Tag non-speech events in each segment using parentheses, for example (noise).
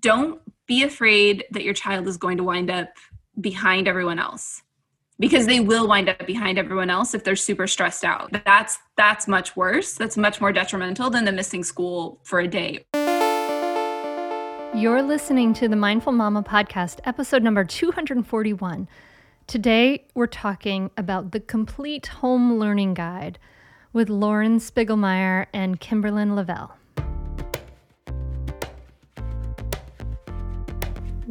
don't be afraid that your child is going to wind up behind everyone else because they will wind up behind everyone else if they're super stressed out. That's that's much worse. That's much more detrimental than the missing school for a day. You're listening to the Mindful Mama podcast, episode number 241. Today, we're talking about the complete home learning guide with Lauren Spiegelmeier and Kimberlyn Lavelle.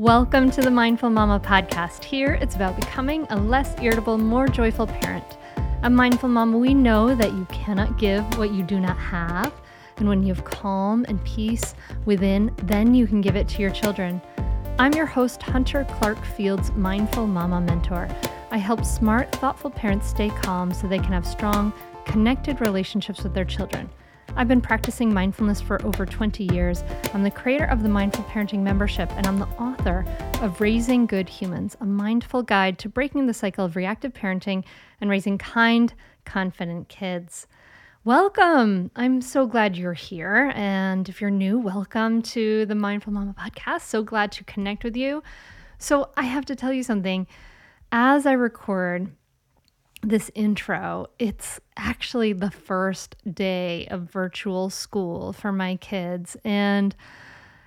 Welcome to the Mindful Mama podcast. Here, it's about becoming a less irritable, more joyful parent. A mindful mama, we know that you cannot give what you do not have. And when you have calm and peace within, then you can give it to your children. I'm your host, Hunter Clark Fields, Mindful Mama Mentor. I help smart, thoughtful parents stay calm so they can have strong, connected relationships with their children. I've been practicing mindfulness for over 20 years. I'm the creator of the Mindful Parenting membership, and I'm the author of Raising Good Humans, a mindful guide to breaking the cycle of reactive parenting and raising kind, confident kids. Welcome! I'm so glad you're here. And if you're new, welcome to the Mindful Mama podcast. So glad to connect with you. So, I have to tell you something. As I record, this intro, it's actually the first day of virtual school for my kids. And,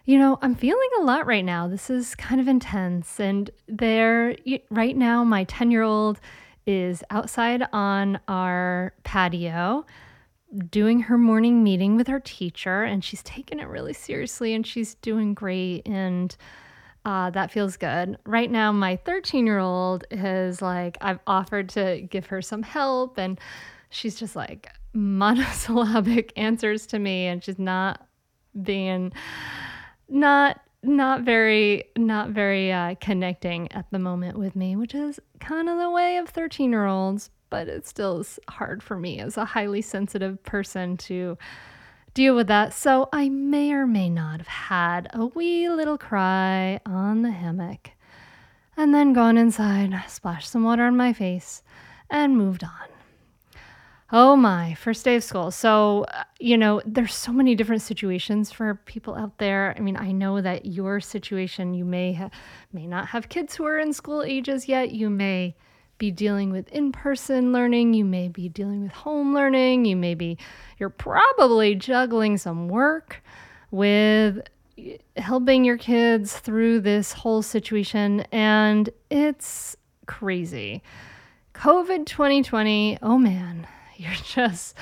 you know, I'm feeling a lot right now. This is kind of intense. And there, right now, my 10 year old is outside on our patio doing her morning meeting with her teacher, and she's taking it really seriously and she's doing great. And, uh, that feels good. Right now, my 13 year old is like, I've offered to give her some help, and she's just like monosyllabic (laughs) answers to me, and she's not being, not not very not very uh, connecting at the moment with me which is kind of the way of 13 year olds but it still is hard for me as a highly sensitive person to deal with that. So I may or may not have had a wee little cry on the hammock and then gone inside, splashed some water on my face, and moved on. Oh my, first day of school. So, uh, you know, there's so many different situations for people out there. I mean, I know that your situation, you may ha- may not have kids who are in school ages yet. You may be dealing with in-person learning, you may be dealing with home learning, you may be you're probably juggling some work with helping your kids through this whole situation and it's crazy. COVID 2020, oh man, (laughs) you're just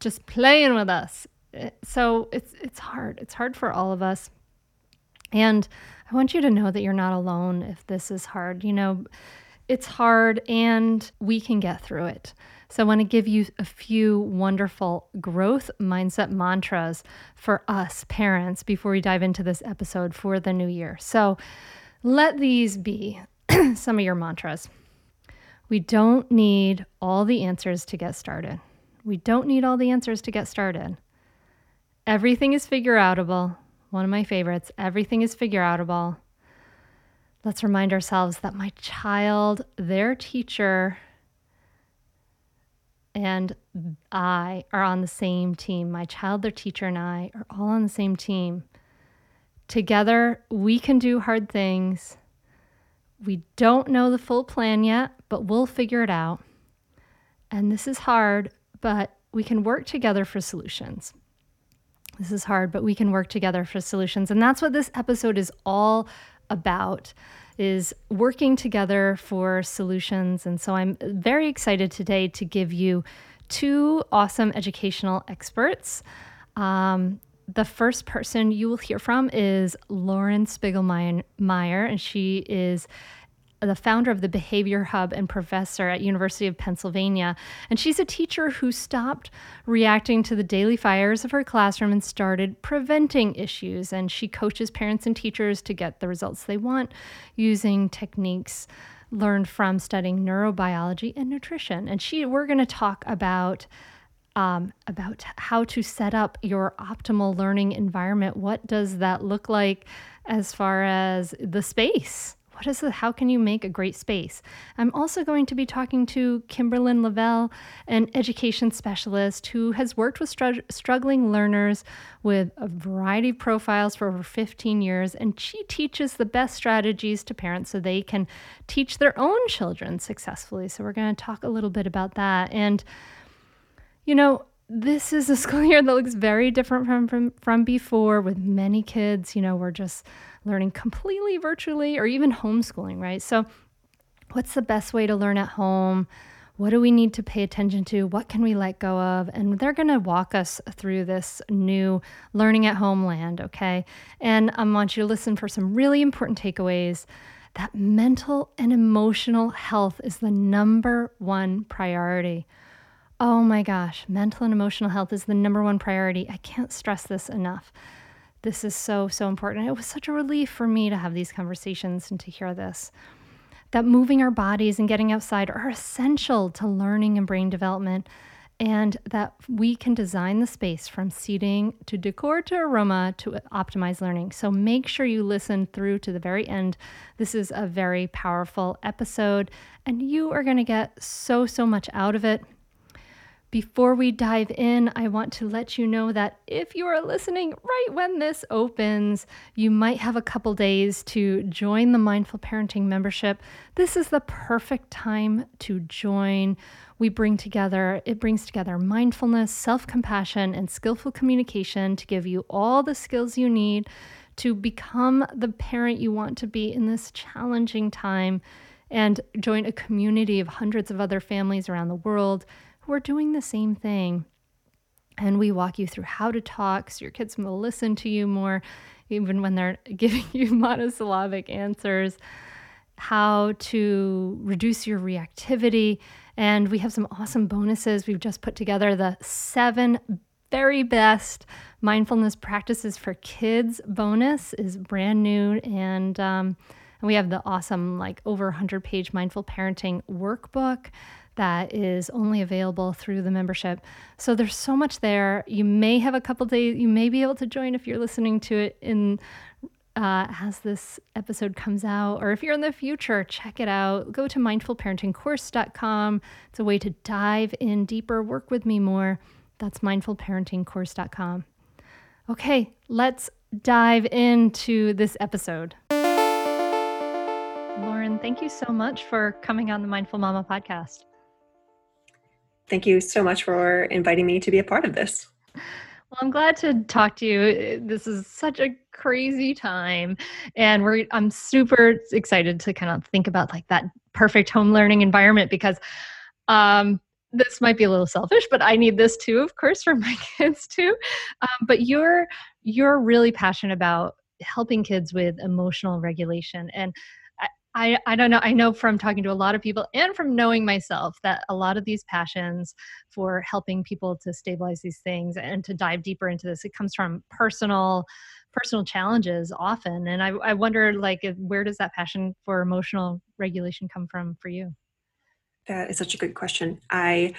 just playing with us. So it's it's hard. It's hard for all of us. And I want you to know that you're not alone if this is hard. You know, it's hard and we can get through it. So, I want to give you a few wonderful growth mindset mantras for us parents before we dive into this episode for the new year. So, let these be (clears throat) some of your mantras. We don't need all the answers to get started. We don't need all the answers to get started. Everything is figure outable. One of my favorites. Everything is figure outable. Let's remind ourselves that my child, their teacher, and I are on the same team. My child, their teacher, and I are all on the same team. Together, we can do hard things. We don't know the full plan yet, but we'll figure it out. And this is hard, but we can work together for solutions. This is hard, but we can work together for solutions. And that's what this episode is all about is working together for solutions. And so I'm very excited today to give you two awesome educational experts. Um, the first person you will hear from is Lauren Spiegelmeier, and she is the founder of the Behavior Hub and professor at University of Pennsylvania. And she's a teacher who stopped reacting to the daily fires of her classroom and started preventing issues. And she coaches parents and teachers to get the results they want using techniques learned from studying neurobiology and nutrition. And she we're going to talk about um, about how to set up your optimal learning environment. What does that look like as far as the space? What is the how can you make a great space? I'm also going to be talking to kimberlyn lavelle an education specialist who has worked with str- struggling learners with a variety of profiles for over 15 years and she teaches the best strategies to parents so they can teach their own children successfully. So we're going to talk a little bit about that. And you know this is a (laughs) school year that looks very different from, from from before with many kids you know we're just learning completely virtually or even homeschooling right? So what's the best way to learn at home? What do we need to pay attention to? What can we let go of? And they're going to walk us through this new learning at home land okay? And i want you to listen for some really important takeaways. That mental and emotional health is the number one priority Oh my gosh, mental and emotional health is the number one priority. I can't stress this enough. This is so, so important. It was such a relief for me to have these conversations and to hear this. That moving our bodies and getting outside are essential to learning and brain development, and that we can design the space from seating to decor to aroma to optimize learning. So make sure you listen through to the very end. This is a very powerful episode, and you are going to get so, so much out of it. Before we dive in, I want to let you know that if you are listening right when this opens, you might have a couple days to join the Mindful Parenting membership. This is the perfect time to join. We bring together, it brings together mindfulness, self compassion, and skillful communication to give you all the skills you need to become the parent you want to be in this challenging time and join a community of hundreds of other families around the world we're doing the same thing. And we walk you through how to talk so your kids will listen to you more, even when they're (laughs) giving you monosyllabic answers, how to reduce your reactivity. And we have some awesome bonuses. We've just put together the seven very best mindfulness practices for kids bonus is brand new and um, and we have the awesome like over 100 page mindful parenting workbook that is only available through the membership. So there's so much there. You may have a couple days, you may be able to join if you're listening to it in uh, as this episode comes out, or if you're in the future, check it out. Go to mindfulparentingcourse.com. It's a way to dive in deeper, work with me more. That's mindfulparentingcourse.com. Okay, let's dive into this episode. Lauren, thank you so much for coming on the Mindful Mama podcast thank you so much for inviting me to be a part of this. Well, I'm glad to talk to you. This is such a crazy time and we're I'm super excited to kind of think about like that perfect home learning environment because um this might be a little selfish, but I need this too, of course, for (laughs) my kids too. Um, but you're you're really passionate about helping kids with emotional regulation, and I, I don't know. I know from talking to a lot of people and from knowing myself that a lot of these passions for helping people to stabilize these things and to dive deeper into this, it comes from personal personal challenges often. And I, I wonder like where does that passion for emotional regulation come from for you? That is such a good question. I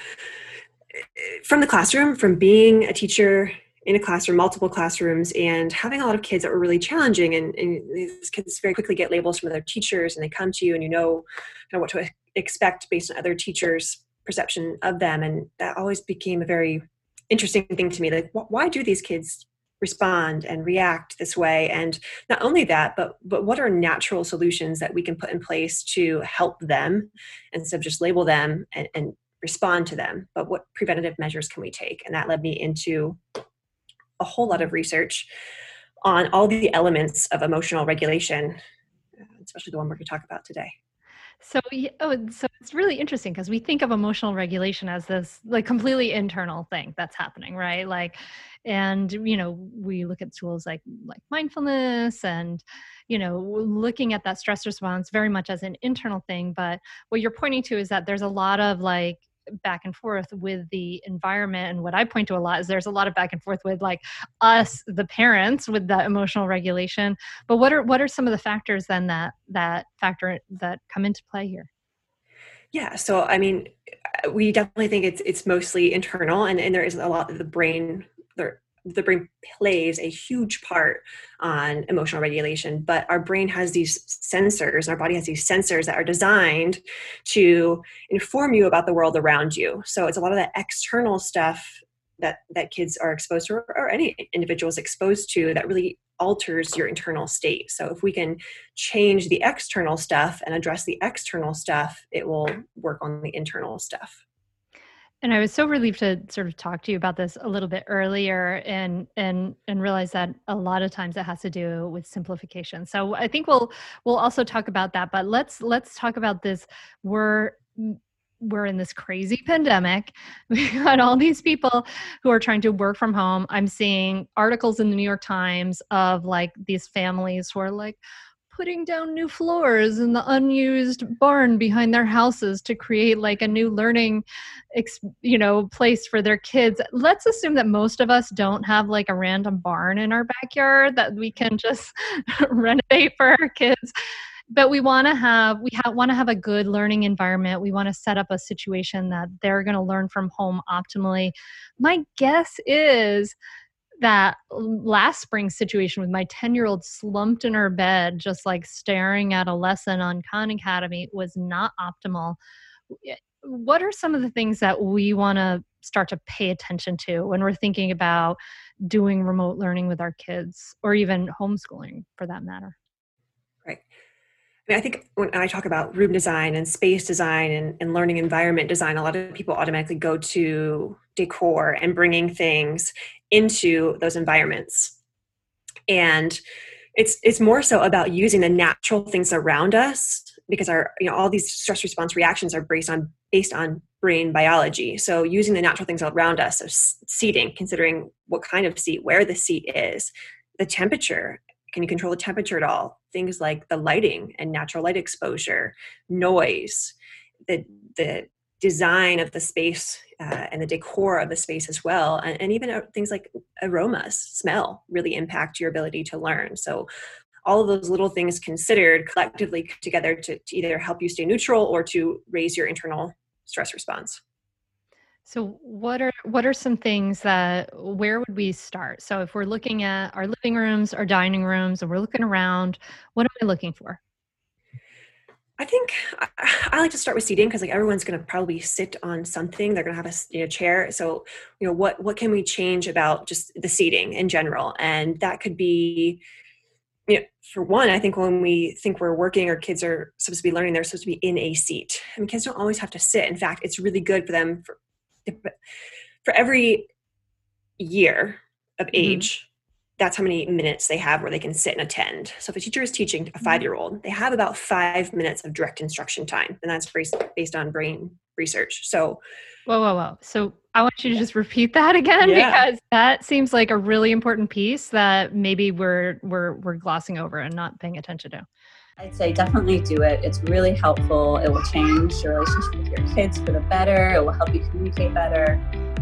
from the classroom, from being a teacher in a classroom, multiple classrooms, and having a lot of kids that were really challenging. And, and, these kids very quickly get labels from other teachers, and they come to you, and you know, kind of what to expect based on other teachers' perception of them. And that always became a very interesting thing to me. Like, wh- why do these kids respond and react this way? And not only that, but but what are natural solutions that we can put in place to help them instead of just label them and, and respond to them? But what preventative measures can we take? And that led me into a whole lot of research on all the elements of emotional regulation, uh, especially the one we're going to talk about today. So, oh, so it's really interesting because we think of emotional regulation as this like completely internal thing that's happening, right? Like, and you know, we look at tools like like mindfulness and you know, looking at that stress response very much as an internal thing. But what you're pointing to is that there's a lot of like back and forth with the environment and what i point to a lot is there's a lot of back and forth with like us the parents with that emotional regulation. But what are what are some of the factors then that that factor that come into play here? Yeah so i mean we definitely think it's it's mostly internal and, and there is a lot of the brain there the brain plays a huge part on emotional regulation but our brain has these sensors our body has these sensors that are designed to inform you about the world around you. So it's a lot of that external stuff that that kids are exposed to or any individual is exposed to that really alters your internal state. So if we can change the external stuff and address the external stuff it will work on the internal stuff and I was so relieved to sort of talk to you about this a little bit earlier and and and realize that a lot of times it has to do with simplification. So I think we'll we'll also talk about that, but let's let's talk about this we're we're in this crazy pandemic. (laughs) We got all these people who are trying to work from home. I'm seeing articles in the New York Times of like these families who are like, putting down new floors in the unused barn behind their houses to create like a new learning you know place for their kids. Let's assume that most of us don't have like a random barn in our backyard that we can just (laughs) renovate for our kids. But we want to have we ha- want to have a good learning environment. We want to set up a situation that they're going to learn from home optimally. My guess is that last spring situation with my 10 year old slumped in her bed, just like staring at a lesson on Khan Academy was not optimal. What are some of the things that we want to start to pay attention to when we're thinking about doing remote learning with our kids or even homeschooling for that matter? Right. I, mean, I think when I talk about room design and space design and, and learning environment design, a lot of people automatically go to decor and bringing things into those environments. And it's it's more so about using the natural things around us because our you know all these stress response reactions are based on based on brain biology. So using the natural things around us so seating considering what kind of seat where the seat is the temperature can you control the temperature at all? Things like the lighting and natural light exposure noise the the design of the space uh, and the decor of the space as well and, and even uh, things like aromas smell really impact your ability to learn. So all of those little things considered collectively together to, to either help you stay neutral or to raise your internal stress response. So what are what are some things that where would we start? So if we're looking at our living rooms our dining rooms and we're looking around what am i looking for I think I, I, like to start with seating because like everyone's going to probably sit on something. They're going to have a you know, chair. So you know what what can we change about just the seating in general? And that could be, you know, for one, I think when we think we're working or kids are supposed to be learning, they're supposed to be in a seat. I mean, kids don't always have to sit. In fact, it's really good for them for for every year of mm-hmm. Age that's how many minutes they have where they can sit and attend. So if a teacher is teaching a mm-hmm. five year old, they have about five minutes of direct instruction time. And that's based on brain research. So, whoa, whoa, whoa. So I want you to just repeat that (laughs) again yeah. because that seems like a really important piece that maybe we're we're we're glossing over and not paying attention to. I'd say definitely do it. It's really helpful. It will change your relationship with your kids for the better. It will help you communicate better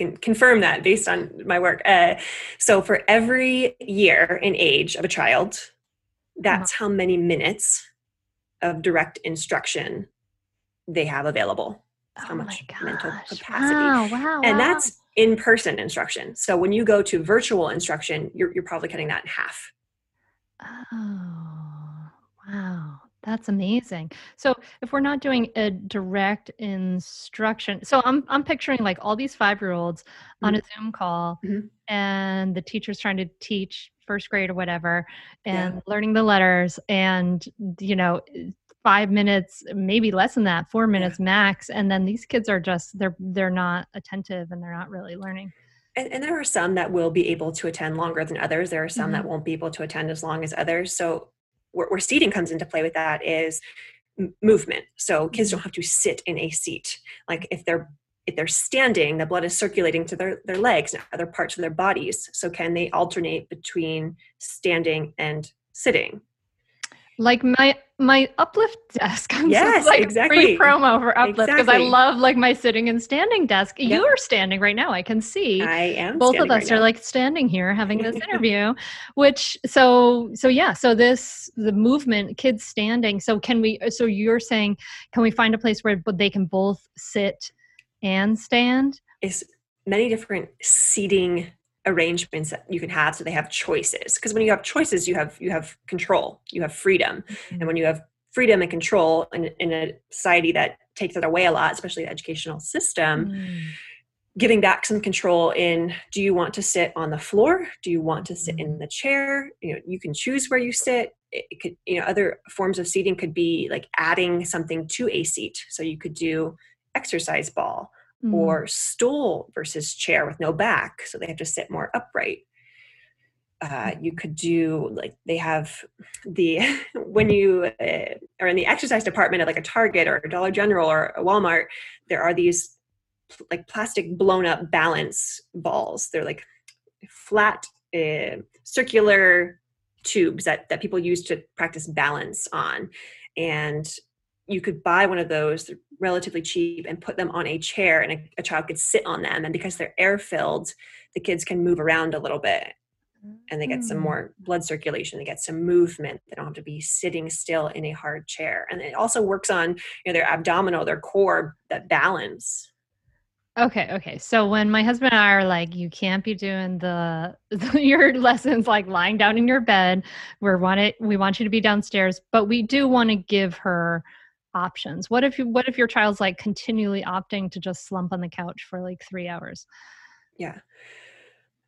can confirm that based on my work. Uh, so, for every year in age of a child, that's how many minutes of direct instruction they have available. That's how Oh much mental capacity. Wow, wow, and wow. that's in person instruction. So, when you go to virtual instruction, you're, you're probably cutting that in half. Oh, wow. That's amazing. So if we're not doing a direct instruction, so I'm I'm picturing like all these five-year-olds on a Zoom call Mhm. and the teacher's trying to teach first grade or whatever Yeah. and learning the letters and you know five minutes maybe less than that four minutes max and then these kids are just they're they're not attentive and they're not really learning And, and there are some that will be able to attend longer than others. There are some that won't be able to attend as long as others. So, where, where seating comes into play with that is m- movement. So, kids mm-hmm. don't have to sit in a seat. Like if they're if they're standing, the blood is circulating to their, their legs and other parts of their bodies. So, can they alternate between standing and sitting? Like my my uplift desk (laughs) I'm Yes, like exactly. free promo for uplift because i love like my sitting and standing desk Yep. you are standing right now i can see I am. both of us right are now. like standing here having this (laughs) interview which so so yeah so this the movement kids standing so can we so you're saying can we find a place where they can both sit and stand is many different seating arrangements that you can have so they have choices. Because when you have choices you have you have control you have freedom. And when you have freedom and control in, in a society that takes it away a lot especially the educational system Mm. giving back some control in do you want to sit on the floor? Do you want to sit in the chair? You know you can choose where you sit. It it could you know other forms of seating could be like adding something to a seat. So you could do exercise ball Mm. or stool versus chair with no back so they have to sit more upright. Uh, you could do like they have the (laughs) when you uh, are in the exercise department at like a target or a dollar general or a walmart there are these pl- like plastic blown up balance balls. They're like flat uh, circular tubes that, that people use to practice balance on. And you could buy one of those relatively cheap and put them on a chair and a, a child could sit on them and because they're air filled the kids can move around a little bit and they get some Mm. more blood circulation they get some movement they don't have to be sitting still in a hard chair and it also works on you know their abdominal their core that balance Okay, okay. So when my husband and I are like, you can't be doing the (laughs) your lessons like lying down in your bed. We want it. We want you to be downstairs, but we do want to give her options. What if you? What if your child's like continually opting to just slump on the couch for like three hours? yeah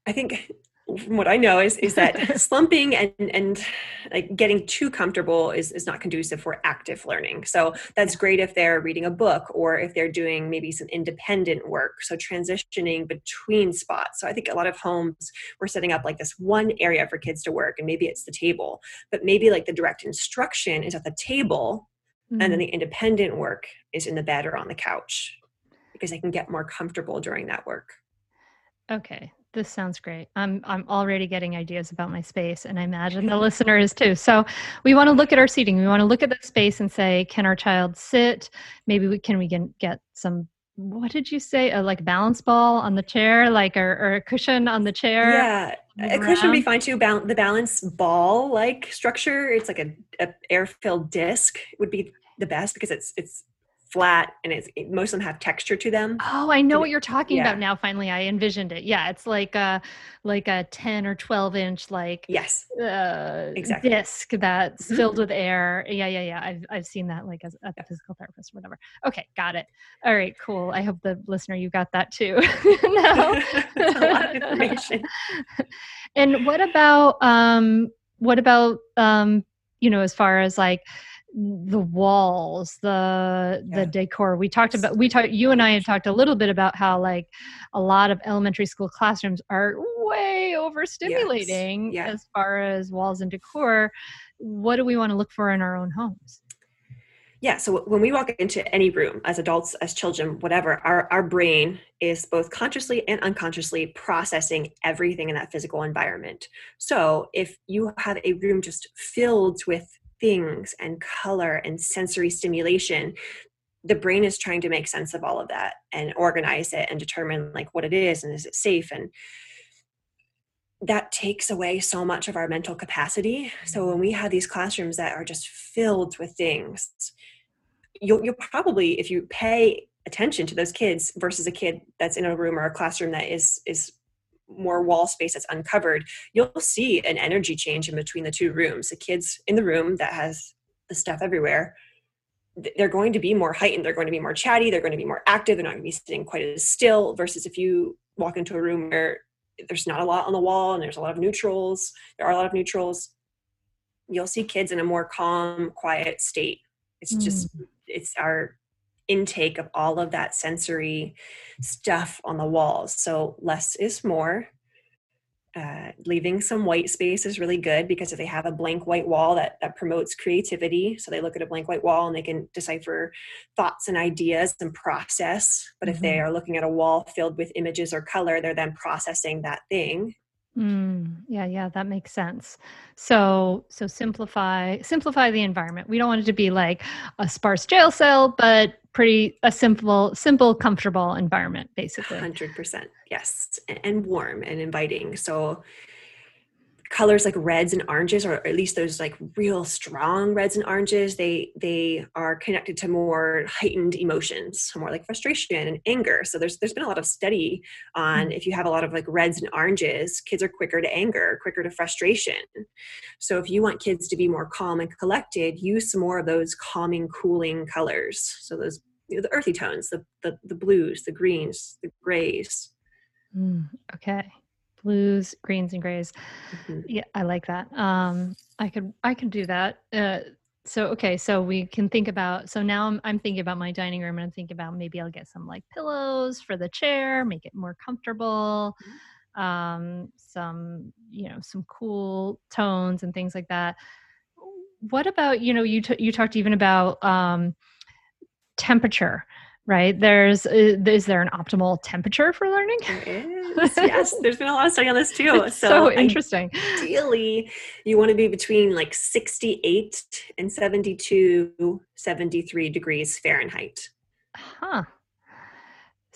i think from what i know is is that (laughs) slumping and and like getting too comfortable is is not conducive for active learning so that's great if they're reading a book or if they're doing maybe some independent work so transitioning between spots so i think a lot of homes we're setting up like this one area for kids to work and maybe it's the table but maybe like the direct instruction is at the table and then Mm. the independent work is in the bed or on the couch because they can get more comfortable during that work Okay, this sounds great. I'm I'm already getting ideas about my space, and I imagine the (laughs) listener is too. So we want to look at our seating. We want to look at the space and say, can our child sit? Maybe we can we can get some. What did you say? A like balance ball on the chair, like or, or a cushion on the chair. Yeah, a cushion would be fine too. Bal- the balance ball like structure, it's like a, a air filled disc would be the best because it's it's flat and it's it, most of them have texture to them Oh, I know what you're talking yeah. about now. Finally, I envisioned it. Yeah, it's like a like a 10 or 12 inch like yes uh, Exactly. disc that's Mhm. filled with air. Yeah, yeah, yeah. I've I've seen that like as a physical therapist or whatever. Okay, got it. All right, cool. I hope the listener you got that too. (laughs) (laughs) no. That's a lot of information. (laughs) and what about um what about um you know as far as like the walls the the decor. We talked about we talked you and i had talked a little bit about how like a lot of elementary school classrooms are way overstimulating yeah. as far as walls and decor. What do we want to look for in our own homes? Yeah, so when we walk into any room as adults, as children, whatever, our, our brain is both consciously and unconsciously processing everything in that physical environment. So if you have a room just filled with things and color and sensory stimulation, the brain is trying to make sense of all of that and organize it and determine like what it is and is it safe and that takes away so much of our mental capacity. So when we have these classrooms that are just filled with things, you'll, you'll probably, if you pay attention to those kids versus a kid that's in a room or a classroom that is is more wall space that's uncovered, you'll see an energy change in between the two rooms. The kids in the room that has the stuff everywhere, they're going to be more heightened. They're going to be more chatty. They're going to be more active. They're not going to be sitting quite as still. Versus if you walk into a room where there's not a lot on the wall and there's a lot of neutrals, there are a lot of neutrals, you'll see kids in a more calm, quiet state. It's just, mm. it's our intake of all of that sensory stuff on the walls. So less is more. Uh, leaving some white space is really good because if they have a blank white wall that, that promotes creativity so they look at a blank white wall and they can decipher thoughts and ideas and process but if they are looking at a wall filled with images or color they're then processing that thing Mm, yeah, yeah, that makes sense. So, so simplify simplify the environment. We don't want it to be like a sparse jail cell, but pretty a simple, simple, comfortable environment, basically. 100% yes and warm and inviting so colors like reds and oranges or at least those like real strong reds and oranges they they are connected to more heightened emotions more like frustration and anger. So there's there's been a lot of study on if you have a lot of like reds and oranges kids are quicker to anger quicker to frustration. So if you want kids to be more calm and collected use some more of those calming cooling colors. So those you know, the earthy tones the, the the blues the greens the grays. Mm, okay, blues, greens, and grays. Mhm. Yeah, I like that. Um, I could I can do that. Uh, so okay, so we can think about. So now I'm I'm thinking about my dining room, and I'm thinking about maybe I'll get some like pillows for the chair, make it more comfortable. Um, some you know some cool tones and things like that. What about you know you t- you talked even about um, temperature, right? There's uh, is there an optimal temperature for learning? There is. yes, (laughs) there's been a lot of study on this too. It's so, I- interesting. Ideally, you want to be between like 68 and 72, 73 degrees Fahrenheit. Huh.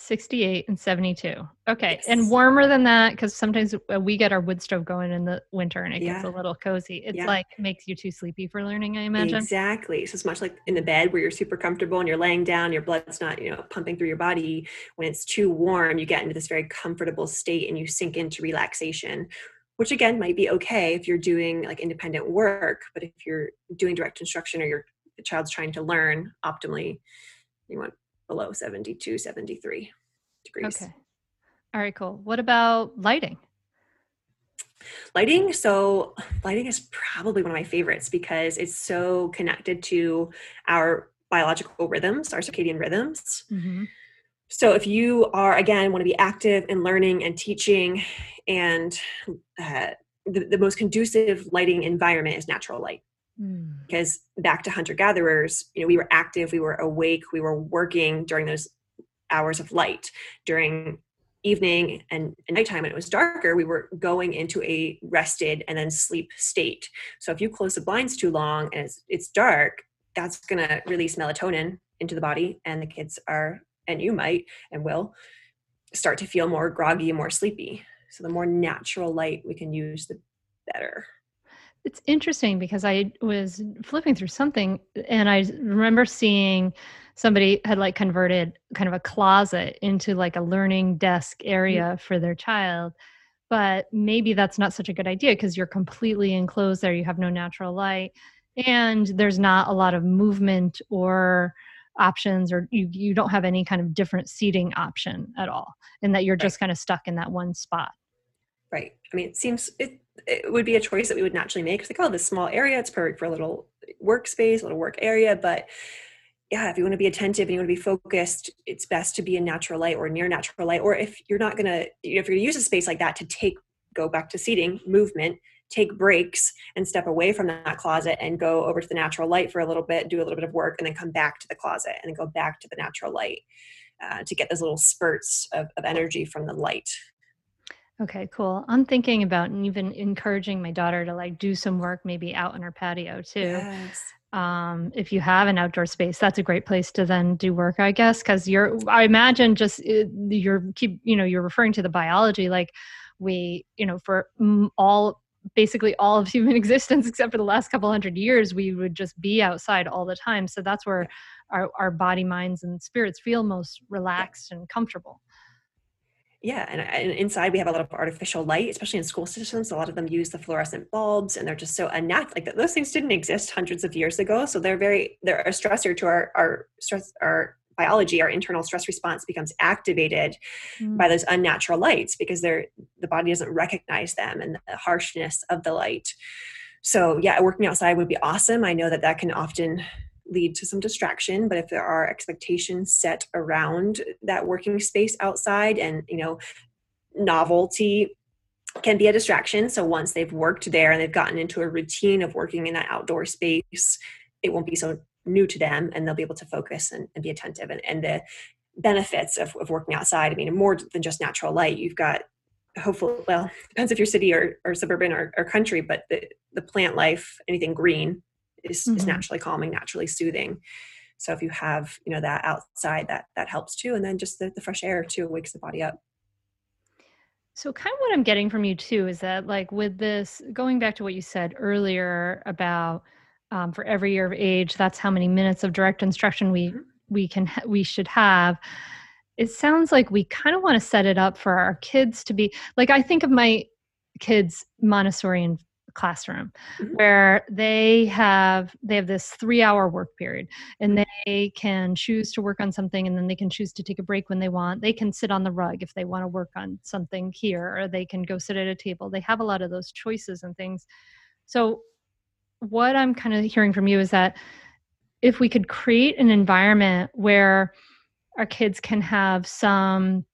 68 and 72. Okay. Yes. And warmer than that because sometimes uh, we get our wood stove going in the winter and it gets a little cozy. It's Yeah. like makes you too sleepy for learning, I imagine. Exactly. So it's much like in the bed where you're super comfortable and you're laying down, your blood's not, you know, pumping through your body. When it's too warm, you get into this very comfortable state and you sink into relaxation, which again might be okay if you're doing like independent work, but if you're doing direct instruction or your child's trying to learn optimally, you want below 72, 73 degrees. Okay. All right, cool. What about lighting? Lighting, so lighting is probably one of my favorites because it's so connected to our biological rhythms, our circadian rhythms. Mm-hmm. So if you are again want to be active and learning and teaching, and uh, the, the most conducive lighting environment is natural light. Mm. Because back to hunter gatherers, you know, we were active, we were awake, we were working during those hours of light. During evening and and nighttime when it was darker, we were going into a rested and then sleep state. So if you close the blinds too long and it's, it's dark, that's going to release melatonin into the body, and the kids are, and you might and will start to feel more groggy and more sleepy. So the more natural light we can use, the better. It's interesting because I was flipping through something and I remember seeing somebody had like converted kind of a closet into like a learning desk Mm. area for their child. But maybe that's not such a good idea because you're completely enclosed there. You have no natural light and there's not a lot of movement or options or you, you don't have any kind of different seating option at all and that you're just kind of stuck in that one spot. Right. I mean, it seems it, it would be a choice that we would naturally make. It's like, oh, this small area, it's perfect for a little workspace, a little work area. But yeah, if you want to be attentive and you want to be focused, it's best to be in natural light or near natural light. Or if you're not going to, you know, if you're going to use a space like that to take, go back to seating, movement, take breaks and step away from that closet and go over to the natural light for a little bit, do a little bit of work, and then come back to the closet and then go back to the natural light uh, to get those little spurts of, of energy from the light. Okay, cool. I'm thinking about even encouraging my daughter to like do some work maybe out on her patio too. Yes. Um, if you have an outdoor space, that's a great place to then do work, I guess, because you're. I imagine just uh, you're keep you know you're referring to the biology like we you know for all basically all of (laughs) human existence except for the last couple hundred years we would just be outside all the time so that's where our, our body minds and spirits feel most relaxed and comfortable Yeah, and, and inside we have a lot of artificial light, especially in school systems. A lot of them use the fluorescent bulbs, and they're just so unnatural. Like those things didn't exist hundreds of years ago, so they're very they're a stressor to our our stress our biology. Our internal stress response becomes activated Mm. by those unnatural lights because they're the body doesn't recognize them and the harshness of the light. So yeah, working outside would be awesome. I know that that can often lead to some distraction but if there are expectations set around that working space outside and you know novelty can be a distraction. So once they've worked there and they've gotten into a routine of working in that outdoor space it won't be so new to them and they'll be able to focus and, and be attentive. And, and the benefits of, of working outside i mean more than just natural light you've got hopefully well (laughs) depends if you're city or, or suburban or, or country but the, the plant life anything green is, is Mhm. naturally calming naturally soothing so if you have you know that outside that that helps too and then just the, the fresh air too wakes the body up So, kind of what I'm getting from you too is that, like, with this, going back to what you said earlier about um, for every year of age, that's how many minutes of direct instruction we Mhm. we can ha- we should have. It sounds like we kind of want to set it up for our kids to be like. I think of my kids' Montessori classroom Mhm. where they have they have this three hour work period and Mhm. they can choose to work on something and then they can choose to take a break when they want they can sit on the rug if they want to work on something here or they can go sit at a table they have a lot of those choices and things so what i'm kind of hearing from you is that if we could create an environment where our kids can have some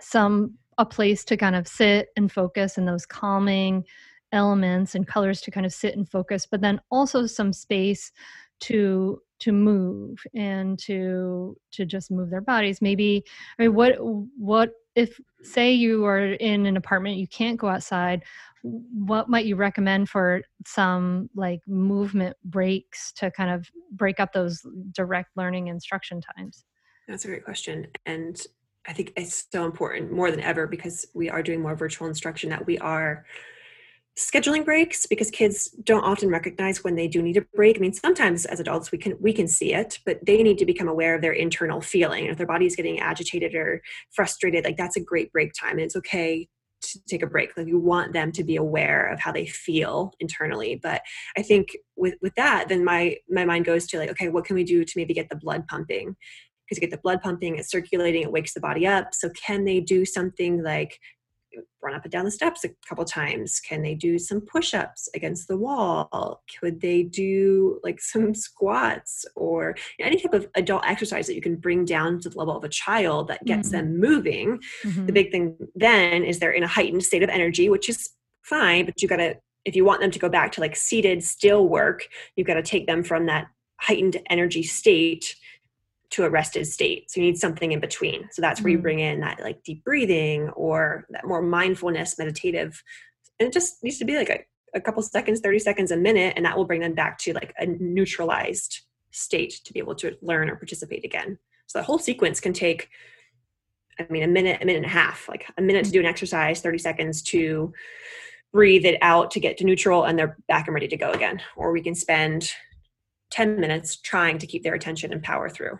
some a place to kind of sit and focus and those calming elements and colors to kind of sit and focus but then also some space to to move and to to just move their bodies maybe i mean what what if say you are in an apartment you can't go outside what might you recommend for some like movement breaks to kind of break up those direct learning instruction times That's a great question. And I think it's so important more than ever because we are doing more virtual instruction that we are scheduling breaks because kids don't often recognize when they do need a break. I mean, sometimes as adults we can we can see it, but they need to become aware of their internal feeling. If their body is getting agitated or frustrated, like that's a great break time. And it's okay to take a break. Like you want them to be aware of how they feel internally. But I think with with that, then my my mind goes to like, okay, what can we do to maybe get the blood pumping? because you get the blood pumping, it's circulating, it wakes the body up. So can they do something like run up and down the steps a couple times? Can they do some push-ups against the wall? Could they do like some (laughs) squats or any type of adult exercise that you can bring down to the level of a child that gets Mhm. them moving? The Mhm. big thing then is they're in a heightened state of energy, which is fine, but you got to if you want them to go back to like seated still work, you've got to take them from that heightened energy state to a rested state. So you need something in between. So that's where you Mm. bring in that like deep breathing or that more mindfulness, meditative. And it just needs to be like a, a couple seconds, 30 seconds, a minute, and that will bring them back to like a neutralized state to be able to learn or participate again. So the whole sequence can take, I mean, a minute, a minute and a half, like a minute to do an exercise, 30 seconds to breathe it out to get to neutral and they're back and ready to go again or we can spend 10 minutes trying to keep their attention and power through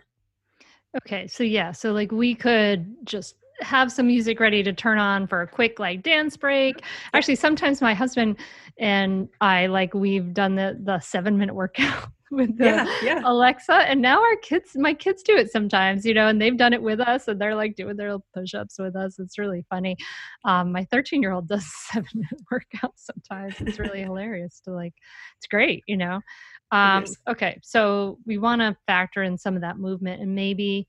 Okay, so yeah, so like we could just have some music ready to turn on for a quick like dance break. Actually, sometimes my husband and I like we've done the the 7 minute workout (laughs) with the yeah yeah Alexa and now our kids my kids do it sometimes, you know, and they've done it with us and they're like doing their push-ups with us. It's really funny. Um my 13-year-old does (laughs) 7 minute (laughs) workouts sometimes. It's really hilarious to like it's great, you know. Um, okay, so we want to factor in some of that movement, and maybe,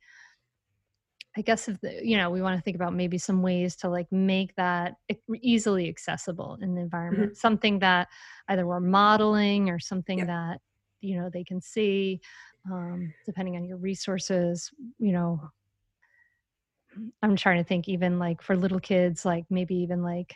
I guess if the, you know, we want to think about maybe some ways to like make that easily accessible in the environment. Something that either we're modeling or something Yep. that you know they can see, um, depending on your resources. You know, I'm trying to think even like for little kids, like maybe even like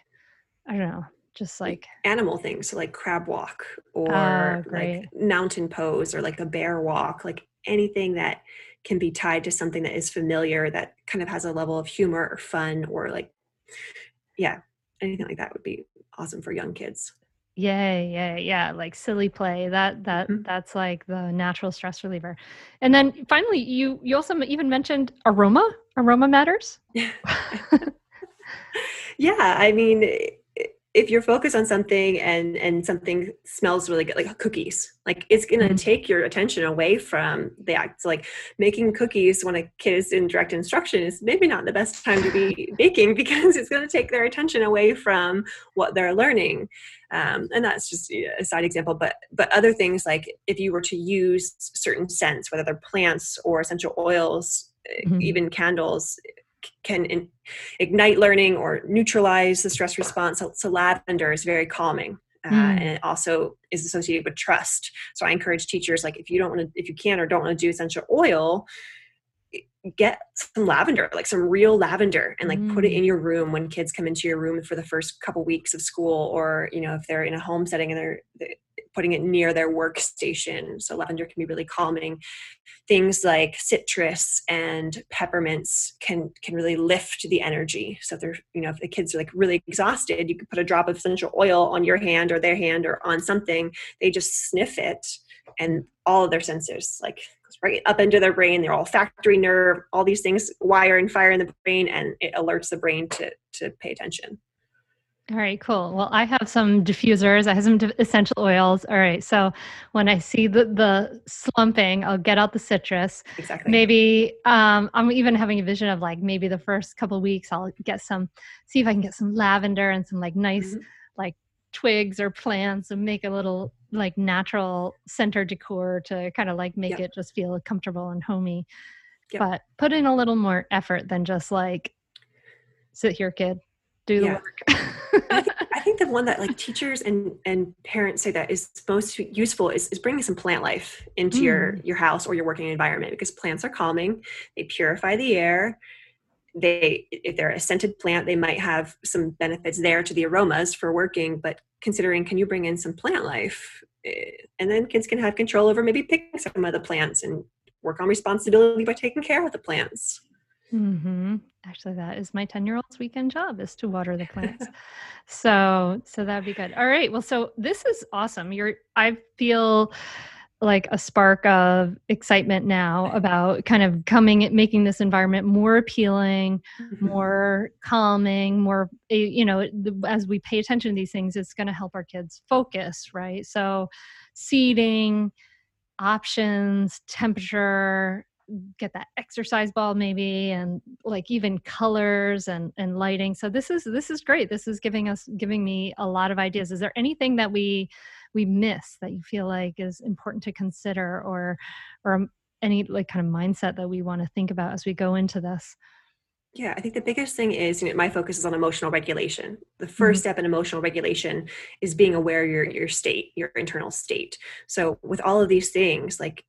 I don't know, just like animal things so like crab walk or Ah, like mountain pose or like a bear walk like anything that can be tied to something that is familiar that kind of has a level of humor or fun or like yeah anything like that would be awesome for young kids Yeah, yeah, yeah. Like silly play. That that Mhm. that's like the natural stress reliever. And then finally, you you also even mentioned aroma. Aroma matters. (laughs) (laughs) yeah i mean i- if you're focused on something and and something smells really good like cookies like it's going to Mhm. take your attention away from the act so like making cookies when a kid is in direct instruction is maybe not the best time to be baking (laughs) because it's going to take their attention away from what they're learning um, and that's just a side example but but other things like if you were to use certain scents whether they're plants or essential oils eh, Mhm. even candles can in, ignite learning or neutralize the stress response. So, so lavender is very calming. Uh, Mm. And it also is associated with trust. So I encourage teachers, like if you don't want to, if you can or don't want to do essential oil, get some lavender, like some real lavender, and like put it Mm. in your room when kids come into your room for the first couple weeks of school, or you know if they're in a home setting and they're putting it near their workstation. So lavender can be really calming. Things like citrus and peppermints can can really lift the energy. So if they're you know if the kids are like really exhausted, you could put a drop of essential oil on your hand or their hand or on something. They just sniff it, and all of their senses like right up into their brain. Their olfactory nerve, all these things wire and fire in the brain, and it alerts the brain to to pay attention. All right, cool. Well, I have some diffusers. I have some essential oils. All right. So when I see the the slumping, I'll get out the citrus. Exactly. Maybe um, I'm even having a vision of like maybe the first couple weeks I'll get some, see if I can get some lavender and some like nice Mhm. like twigs or plants and make a little like natural center decor to kind of like make Yep. it just feel comfortable and homey. Yep. But put in a little more effort than just like sit here, kid, do the Yeah. work. I think, (laughs) I think the one that like teachers and and parents say that is most useful is, is bringing some plant life into your your house or your working environment because plants are calming they purify the air they if they're a scented plant they might have some benefits there to the aromas for working but considering can you bring in some plant life Eh, and then kids can have control over maybe picking some of the plants and work on responsibility by taking care of the plants hmm Actually, that is my 10 year old's weekend job is to water the (laughs) plants. so, so that'd be good. All right. Well, so this is awesome. You're, I feel like a spark of excitement now (laughs) about kind of coming, making this environment more appealing, more calming, more, eh, you know, as we pay attention to these things, it's going to help our kids focus, right? So, seating, options, temperature, get that exercise ball maybe and like even colors and and lighting so this is this is great this is giving us giving me a lot of ideas is there anything that we we miss that you feel like is important to consider or or um, any like kind of mindset that we want to think about as we go into this Yeah, I think the biggest thing is you know, my focus is on emotional regulation. The 1st Mhm. step in emotional regulation is being aware of your your state, your internal state. So with all of these things, like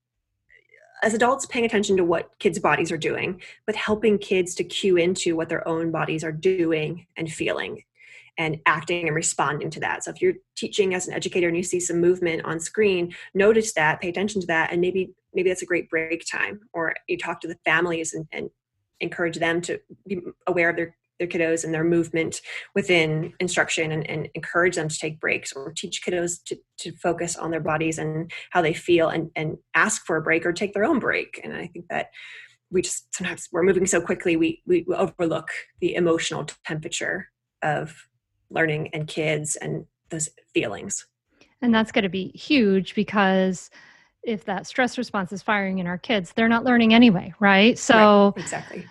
as adults paying attention to what kids' bodies are doing, but helping kids to cue into what their own bodies are doing and feeling and acting and responding to that. So if you're teaching as an educator and you see some movement on screen, notice that, pay attention to that, and maybe maybe that's a great break time. Or you talk to the families and, and encourage them to be aware of their their kiddos and their movement within instruction and, and encourage them to take breaks or teach kiddos to, to focus on their bodies and how they feel and, and ask for a break or take their own break. And I think that we just sometimes we're moving so quickly we, we overlook the emotional temperature of learning and kids and those feelings. And that's going to be huge because if that stress response is firing in our kids, they're not learning anyway, right? So right, exactly.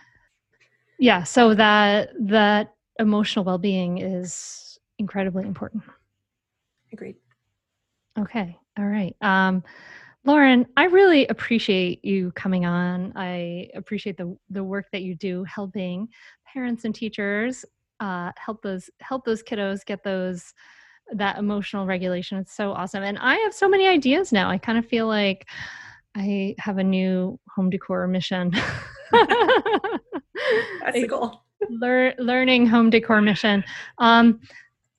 Yeah, so that that emotional well-being is incredibly important. Agreed. Okay. All right. Um Lauren, I really appreciate you coming on. I appreciate the the work that you do helping parents and teachers uh, help those help those kiddos get those that emotional regulation. It's so awesome. And I have so many ideas now. I kind of feel like I have a new home decor mission. (laughs) (laughs) That's the goal. Lear- learning home decor mission. Um,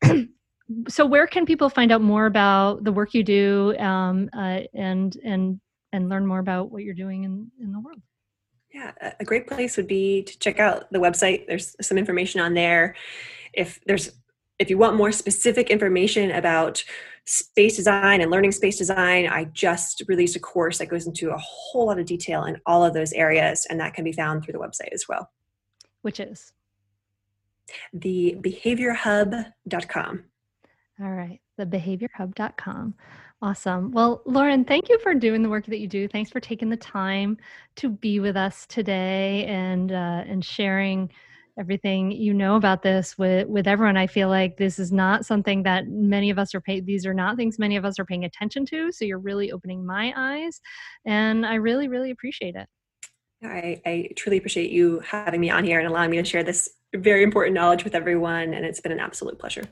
(clears throat) so, where can people find out more about the work you do um, uh, and and and learn more about what you're doing in, in the world? Yeah, a great place would be to check out the website. There's some information on there. If there's if you want more specific information about space design and learning space design, I just released a course that goes into a whole lot of detail in all of those areas, and that can be found through the website as well. Which is? The behaviorhub.com. All right, the behaviorhub.com. Awesome. Well, Lauren, thank you for doing the work that you do. Thanks for taking the time to be with us today and uh, and sharing everything you know about this with with everyone i feel like this is not something that many of us are paying these are not things many of us are paying attention to so you're really opening my eyes and i really really appreciate it. I, I truly appreciate you having me on here and allowing me to share this very important knowledge with everyone and it's been an absolute pleasure.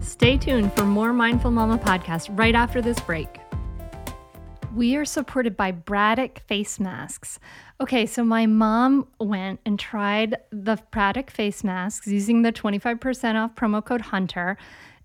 Stay tuned for more mindful mama podcast right after this break we are supported by Braddock face masks. Okay, so my mom went and tried the Braddock face masks using the 25% off promo code Hunter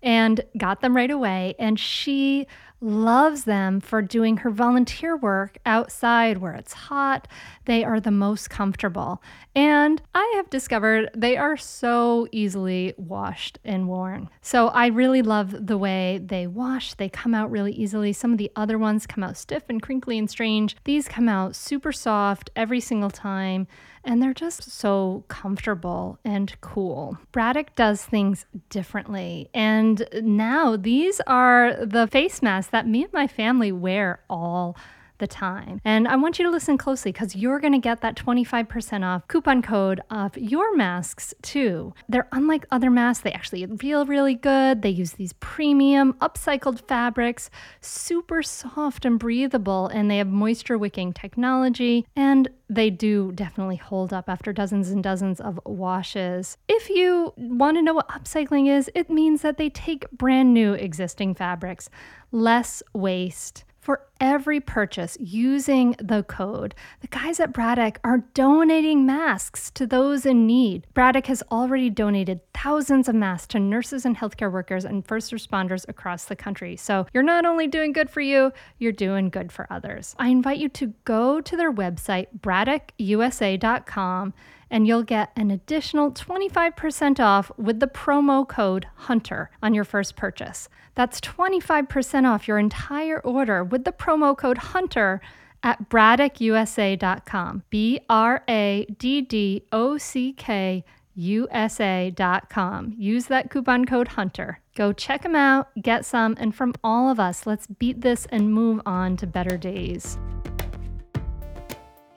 and got them right away. And she loves them for doing her volunteer work outside where it's hot. They are the most comfortable. And I have discovered they are so easily washed and worn. So I really love the way they wash. They come out really easily. Some of the other ones come out stiff and crinkly and strange. These come out super soft every single time and they're just so comfortable and cool. Braddock does things differently. And now these are the face masks that me and my family wear all the time. And I want you to listen closely because you're going to get that 25% off coupon code of your masks too. They're unlike other masks, they actually feel really good. They use these premium upcycled fabrics, super soft and breathable, and they have moisture wicking technology. And they do definitely hold up after dozens and dozens of washes. If you want to know what upcycling is, it means that they take brand new existing fabrics, less waste, for every purchase using the code. The guys at Braddock are donating masks to those in need. Braddock has already donated thousands of masks to nurses and healthcare workers and first responders across the country. So you're not only doing good for you, you're doing good for others. I invite you to go to their website, braddockusa.com and you'll get an additional 25% off with the promo code HUNTER on your first purchase. That's 25% off your entire order with the promo code HUNTER at braddockusa.com. B R A D D O C K USA.com. Use that coupon code HUNTER. Go check them out, get some, and from all of us, let's beat this and move on to better days.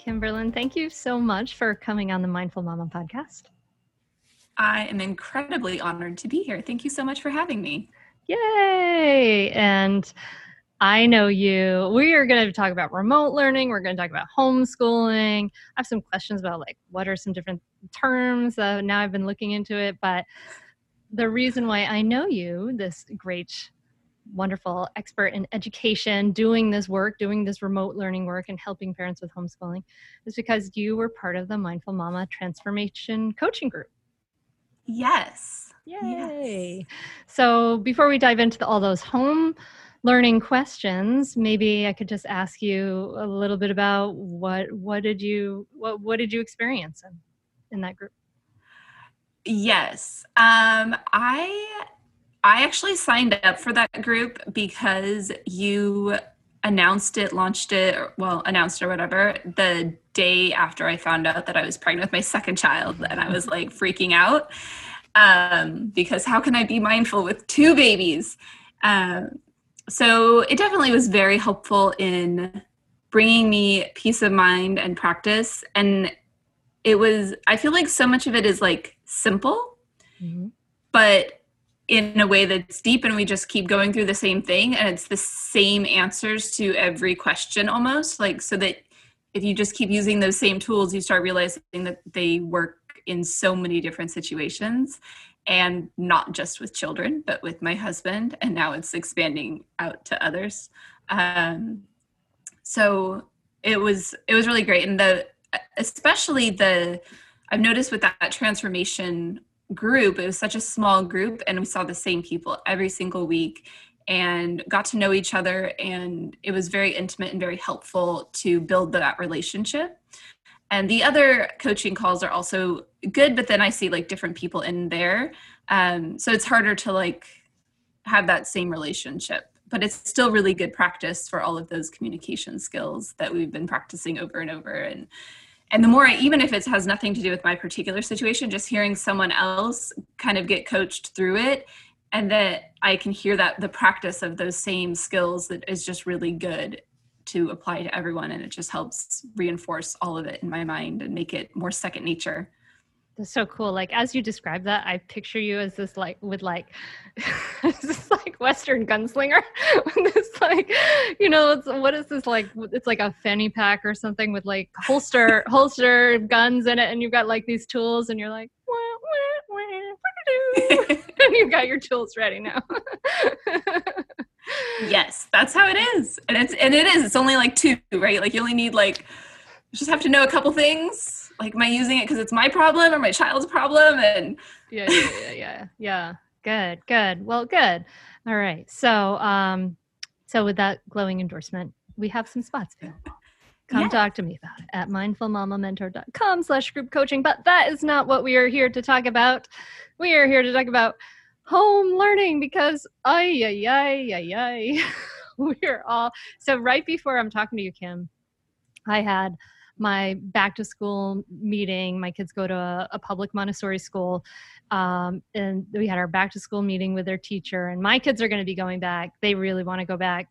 Kimberlyn, thank you so much for coming on the Mindful Mama podcast. I am incredibly honored to be here. Thank you so much for having me. Yay! And I know you. We are going to talk about remote learning. We're going to talk about homeschooling. I have some questions about like what are some different terms. Uh, now I've been looking into it, but the reason why I know you, this great wonderful expert in education doing this work, doing this remote learning work, and helping parents with homeschooling is because you were part of the Mindful Mama Transformation Coaching Group. Yes. Yay. Yes. So before we dive into the, all those home learning questions, maybe I could just ask you a little bit about what what did you what what did you experience in, in that group? Yes. Um, I I actually signed up for that group because you announced it, launched it, or, well, announced or whatever, the day after I found out that I was pregnant with my second child. And I was like freaking out um, because how can I be mindful with two babies? Um, so it definitely was very helpful in bringing me peace of mind and practice. And it was, I feel like so much of it is like simple, mm-hmm. but in a way that's deep and we just keep going through the same thing and it's the same answers to every question almost like so that if you just keep using those same tools you start realizing that they work in so many different situations and not just with children but with my husband and now it's expanding out to others. Um, so it was it was really great. And the especially the i've noticed with that, that transformation group it was such a small group and we saw the same people every single week and got to know each other. And it was very intimate and very helpful to build that relationship and the other coaching calls are also good but then i see like different people in there. Um, so it's harder to like have that same relationship but it's still really good practice for all of those communication skills that we've been practicing over and over. And and the more I, even if it has nothing to do with my particular situation just hearing someone else kind of get coached through it and that i can hear that the practice of those same skills that is just really good to apply to everyone and it just helps reinforce all of it in my mind and make it more second nature that's so cool. Like as you describe that, I picture you as this like with like (laughs) this like Western gunslinger. (laughs) With this like, you know, it's, what is this like? It's like a fanny pack or something with like holster (laughs) holster guns in it, and you've got like these tools, and you're like, wah, wah, wah, and you've got your tools ready now. Yes, that's how it is, and it's and it is. It's only like two, right? Like you only need like you just have to know a couple things. Like am i using it because it's my problem or my child's problem? And yeah yeah yeah yeah yeah. Good good. Well good. All right. So um so with that glowing endorsement we have some spots available. Come yes. talk to me about it at mindfulmamamentor.com slash group coaching. But that is not what we are here to talk about. We are here to talk about home learning because ay ay ay ay ay (laughs) we're all so right before i'm talking to you kim i had my back to school meeting. My kids go to a, a public Montessori school. Um, and we had our back to school meeting with their teacher. And my kids are going to be going back. They really want to go back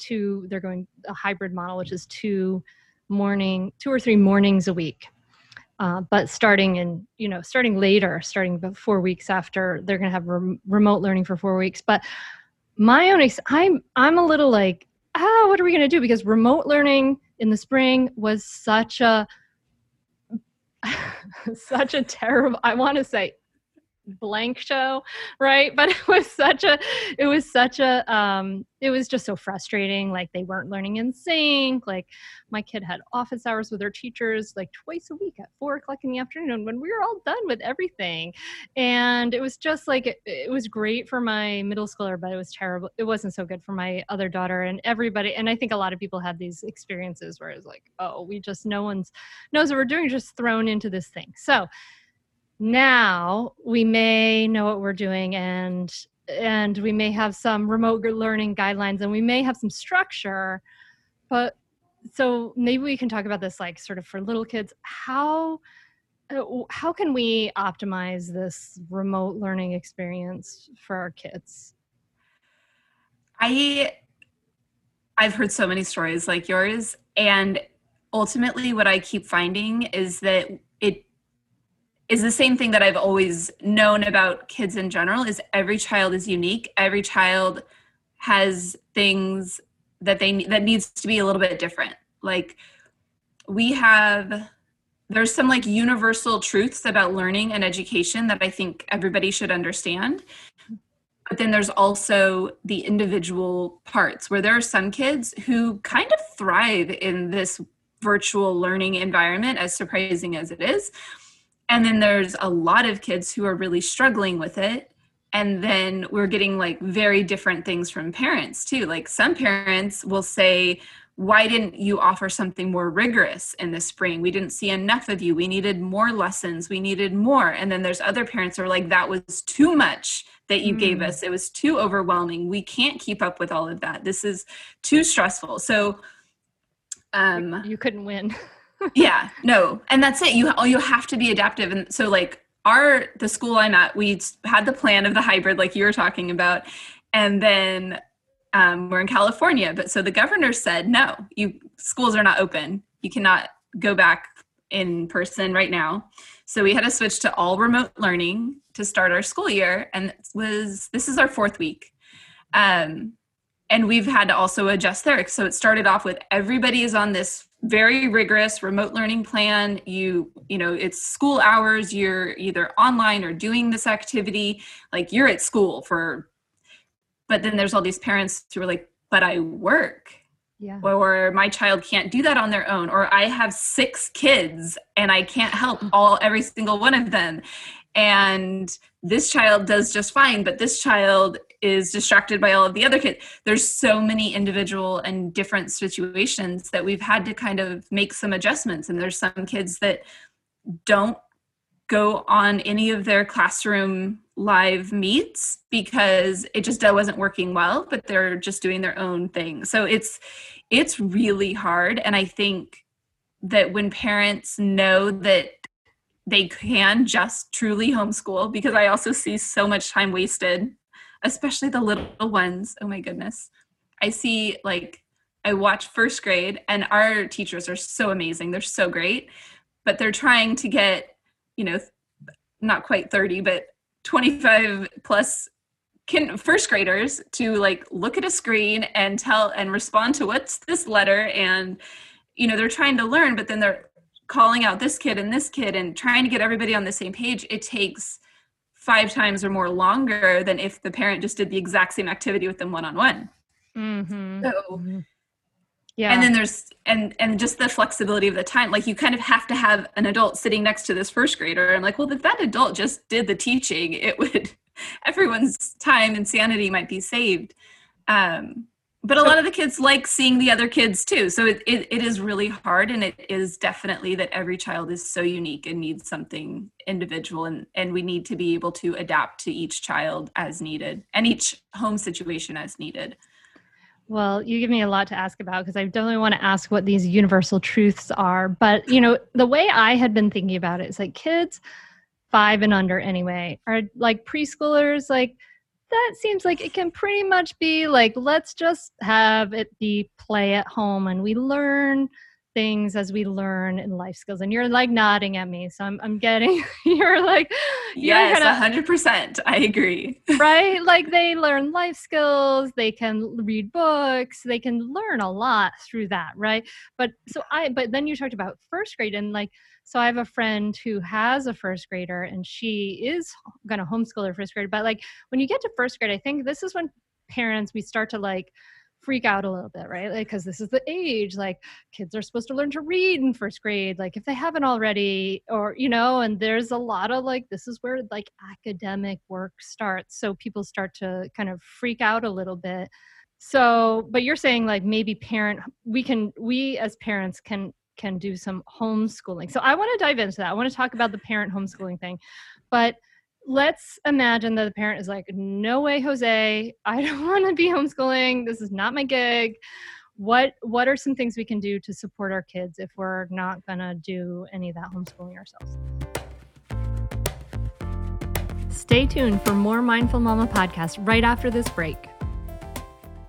to, they're going a hybrid model, which is two morning, two or three mornings a week. Uh, but starting in you know starting later starting about four weeks after they're going to have rem- remote learning for four weeks. But my own ex- i'm i'm a little like ah what are we going to do? Because remote learning in the spring was such a (laughs) such a terrible i want to say blank show right? (laughs) But it was such a it was such a um it was just so frustrating like they weren't learning in sync like my kid had office hours with her teachers like twice a week at four o'clock in the afternoon when we were all done with everything. And it was just like it, it was great for my middle schooler but it was terrible it wasn't so good for my other daughter and everybody and i think a lot of people had these experiences where it's like oh we just no one's knows what we're doing just thrown into this thing. So now we may know what we're doing and and we may have some remote learning guidelines and we may have some structure but so maybe we can talk about this like sort of for little kids how uh, how can we optimize this remote learning experience for our kids? I i've heard so many stories like yours and ultimately what i keep finding is that it is the same thing that I've always known about kids in general is every child is unique. Every child has things that they that needs to be a little bit different. Like we have there's some like universal truths about learning and education that I think everybody should understand. But then there's also the individual parts where there are some kids who kind of thrive in this virtual learning environment, as surprising as it is and then there's a lot of kids who are really struggling with it. And then we're getting like very different things from parents too. Like some parents will say why didn't you offer something more rigorous in the spring? We didn't see enough of you. We needed more lessons. We needed more. And then there's other parents who are like that was too much that you mm. gave us. It was too overwhelming. We can't keep up with all of that. This is too stressful. So um you couldn't win (laughs) yeah no and that's it. You all you have to be adaptive and so like our the school i'm at we had the plan of the hybrid like you were talking about and then um, we're in california but so the governor said no you schools are not open. You cannot go back in person right now. So we had to switch to all remote learning to start our school year and was this is our fourth week. Um, and we've had to also adjust there so it started off with everybody is on this very rigorous remote learning plan. You you know it's school hours. You're either online or doing this activity. Like you're at school for but then there's all these parents who are like but i work. Yeah. or my child can't do that on their own. Or i have six kids and i can't help (laughs) all every single one of them. And this child does just fine but this child is distracted by all of the other kids. There's so many individual and different situations that we've had to kind of make some adjustments. And there's some kids that don't go on any of their classroom live meets because it just wasn't working well but they're just doing their own thing. So it's it's really hard. And i think that when parents know that they can just truly homeschool because I also see so much time wasted, especially the little ones. Oh my goodness. I see like I watch first grade and our teachers are so amazing. They're so great, but they're trying to get, you know, not quite 30, but 25 plus can first graders to like look at a screen and tell and respond to what's this letter and you know they're trying to learn but then they're calling out this kid and this kid and trying to get everybody on the same page, it takes five times or more longer than if the parent just did the exact same activity with them one on one. So, yeah. And then there's and and just the flexibility of the time. Like you kind of have to have an adult sitting next to this first grader. I'm like, well, if that adult just did the teaching, it would (laughs) everyone's time and sanity might be saved. Um, but a lot of the kids like seeing the other kids too so it, it, it is really hard and it is definitely that every child is so unique and needs something individual and, and we need to be able to adapt to each child as needed and each home situation as needed well, you give me a lot to ask about because I definitely want to ask what these universal truths are. But, you know, the way I had been thinking about it is like kids five and under anyway are like preschoolers, like that seems like it can pretty much be like let's just have it be play at home and we learn things as we learn in life skills. And you're like nodding at me so i'm, I'm getting (laughs) you're like you're yes gonna, 100% i agree. Right? (laughs) Like they learn life skills they can read books they can learn a lot through that right? But so i but then you talked about first grade and like so I have a friend who has a first grader and she is going to homeschool her first grade. But like when you get to first grade, I think this is when parents, we start to like, freak out a little bit, right? Like, because this is the age, like, kids are supposed to learn to read in first grade, like, if they haven't already, or, you know, and there's a lot of like, this is where like academic work starts. So people start to kind of freak out a little bit. So, but you're saying like maybe parent, we can, we as parents can can do some homeschooling. So I want to dive into that. I want to talk about the parent homeschooling thing. But let's imagine that the parent is like, no way, Jose, I (laughs) don't want to be homeschooling. This is not my gig. What what are some things we can do to support our kids if we're not gonna do any of that homeschooling ourselves? Stay tuned for more Mindful Mama podcast right after this break.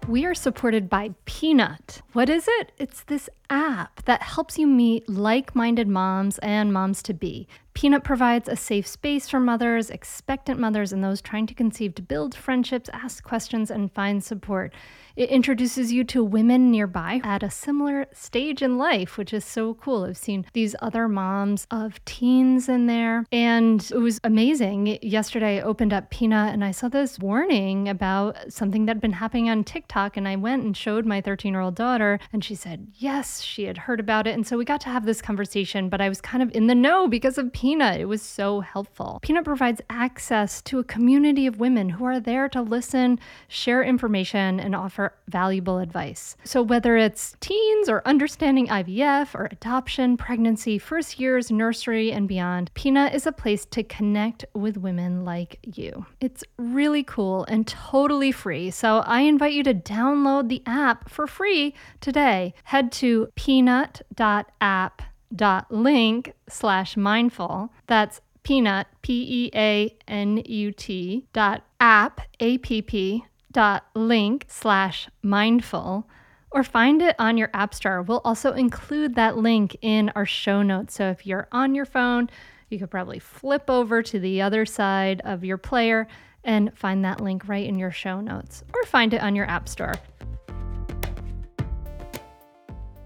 We are supported by Peanut. What is it? It's this app that helps you meet like minded moms and moms to be. Peanut provides a safe space for mothers, expectant mothers, and those trying to conceive to build friendships, ask questions, and find support. It introduces you to women nearby at a similar stage in life, which is so cool. I've seen these other moms of teens in there, and it was amazing. Yesterday, I opened up Peanut and I saw this warning about something that had been happening on TikTok, and I went and showed my 13 year old daughter, and she said, yes, she had heard about it. And so we got to have this conversation, but I was kind of in the know because of Peanut. It was so helpful. Peanut provides access to a community of women who are there to listen, share information, and offer valuable advice. So, whether it's teens or understanding IVF or adoption, pregnancy, first years, nursery, and beyond, Peanut is a place to connect with women like you. It's really cool and totally free. So, I invite you to download the app for free today. Head to peanut.app dot link slash mindful. That's peanut, P E A N U T dot app, A P P dot link slash mindful. Or find it on your app store. We'll also include that link in our show notes. So if you're on your phone, you could probably flip over to the other side of your player and find that link right in your show notes or find it on your app store.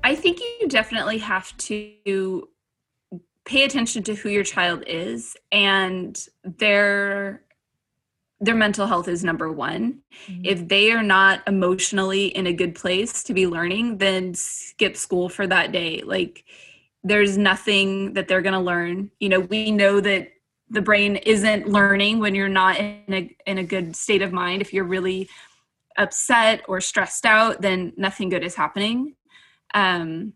I think you definitely have to pay attention to who your child is and their their mental health is number one. Mm-hmm. If they are not emotionally in a good place to be learning, then skip school for that day. Like there's nothing that they're going to learn. You know, we know that the brain isn't learning when you're not in a in a good state of mind. If you're really upset or stressed out, then nothing good is happening. Um,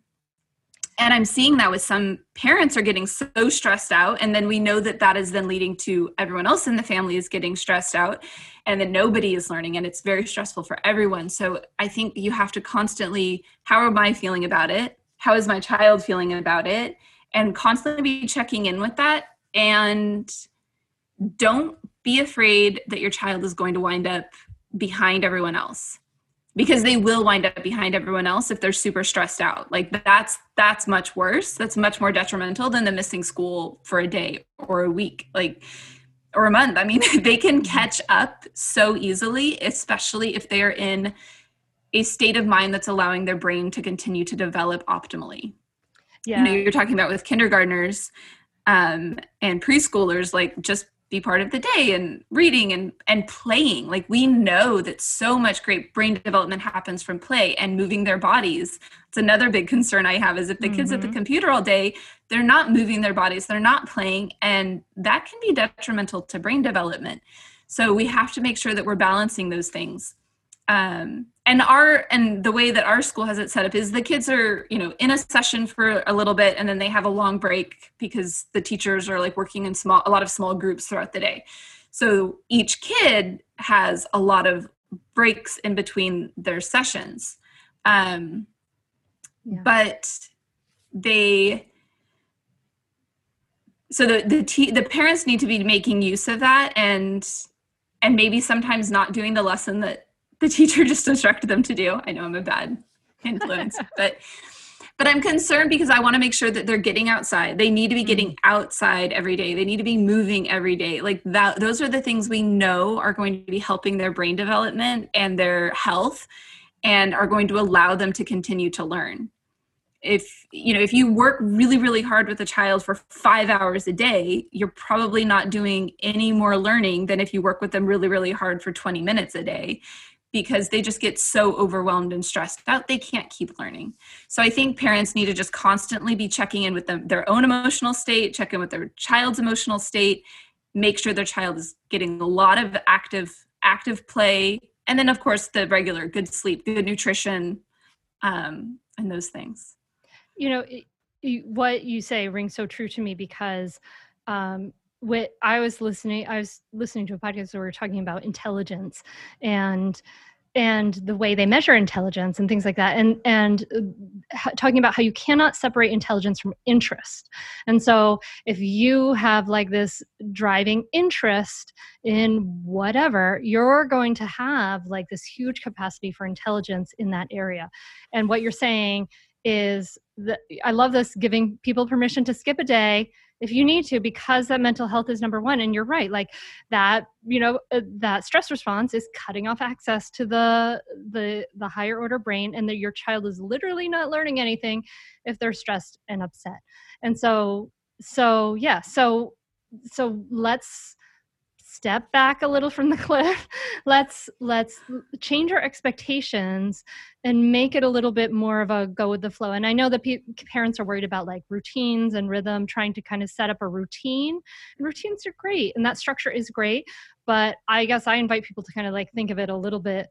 and i'm seeing that with some parents are getting so stressed out and then we know that that is then leading to everyone else in the family is getting stressed out and then nobody is learning and it's very stressful for everyone. So i think you have to constantly how am i feeling about it? How is my child feeling about it? And constantly be checking in with that and don't be afraid that your child is going to wind up behind everyone else because they will wind up behind everyone else if they're super stressed out. Like that's that's much worse. That's much more detrimental than the missing school for a day or a week like or a month. I mean (laughs) they can catch up so easily especially if they are in a state of mind that's allowing their brain to continue to develop optimally. Yeah you know you're talking about with kindergartners um, and preschoolers like just be part of the day and reading and and playing like we know that so much great brain development happens from play and moving their bodies it's another big concern i have is if the mm-hmm. kids at the mm-hmm. computer all day they're not moving their bodies they're not playing and that can be detrimental to brain development so we have to make sure that we're balancing those things um, and our and the way that our school has it set up is the kids are you know in a session for a little bit and then they have a long break because the teachers are like working in small a lot of small groups throughout the day so each kid has a lot of breaks in between their sessions um, yeah. but they so the the, te- the parents need to be making use of that and and maybe sometimes not doing the lesson that the teacher (laughs) just instructed them to do. I know I'm a bad influence, (laughs) but but I'm concerned because I want to make sure that they're getting outside. They need to be getting mm-hmm. outside every day. They need to be moving every day. Like that those are the things we know are going to be helping their brain development and their health and are going to allow them to continue to learn. If you know, if you work really really hard with a child for 5 hours a day, you're probably not doing any more learning than if you work with them really really hard for 20 minutes a day because they just get so overwhelmed and stressed out they can't keep learning. So i think parents need to just constantly be checking in with them, their own emotional state check in with their child's emotional state make sure their child is getting a lot of active active play and then of course the regular good sleep good nutrition um, and those things. You know it, what you say rings so true to me because um, what I was listening, I was listening to a podcast where we were talking about intelligence and and the way they measure intelligence and things like that. And and uh, talking about how you cannot separate intelligence from interest. And so if you have like this driving interest in whatever you're going to have like this huge capacity for intelligence in that area. And what you're saying is that i love this giving people permission to skip a day if you need to because that mental health is number one and you're right like that you know uh, that stress response is cutting off access to the the the higher order brain and that your child is literally not learning anything if they're stressed and upset. And so so yeah so so let's step back a little from the (laughs) cliff. Let's let's change our expectations and make it a little bit more of a go with the flow. And i know that pe- parents are worried about like routines and rhythm trying to kind of set up a routine. And routines are great and that structure is great but i guess i invite people to kind of like think of it a little bit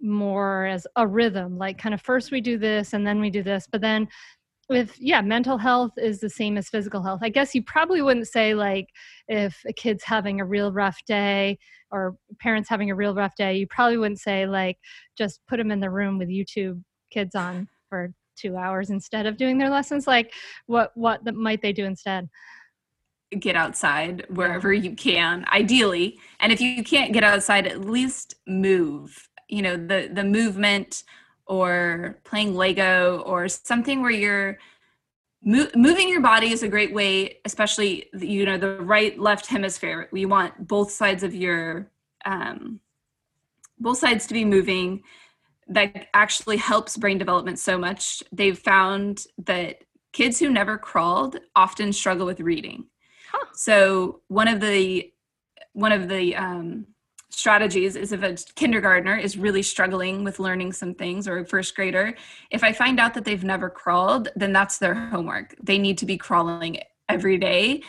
more as a rhythm like kind of first we do this and then we do this but then with yeah mental health is the same as physical health. I guess you probably wouldn't say like if a kid's having a real rough day or parents having a real rough day you probably wouldn't say like just put them in the room with youtube kids on for two hours instead of doing their lessons. Like what what might they do instead? Get outside wherever you can ideally. And if you can't get outside at least move. You know the the movement or playing Lego or something where you're mo- moving your body is a great way, especially you know the right left hemisphere. We want both sides of your um, both sides to be moving. That actually helps brain development so much. They've found that kids who never crawled often struggle with reading. Huh. So one of the one of the um, strategies is if a kindergartner is really struggling with learning some things or a first grader if i find out that they've never crawled then that's their homework. They need to be crawling every day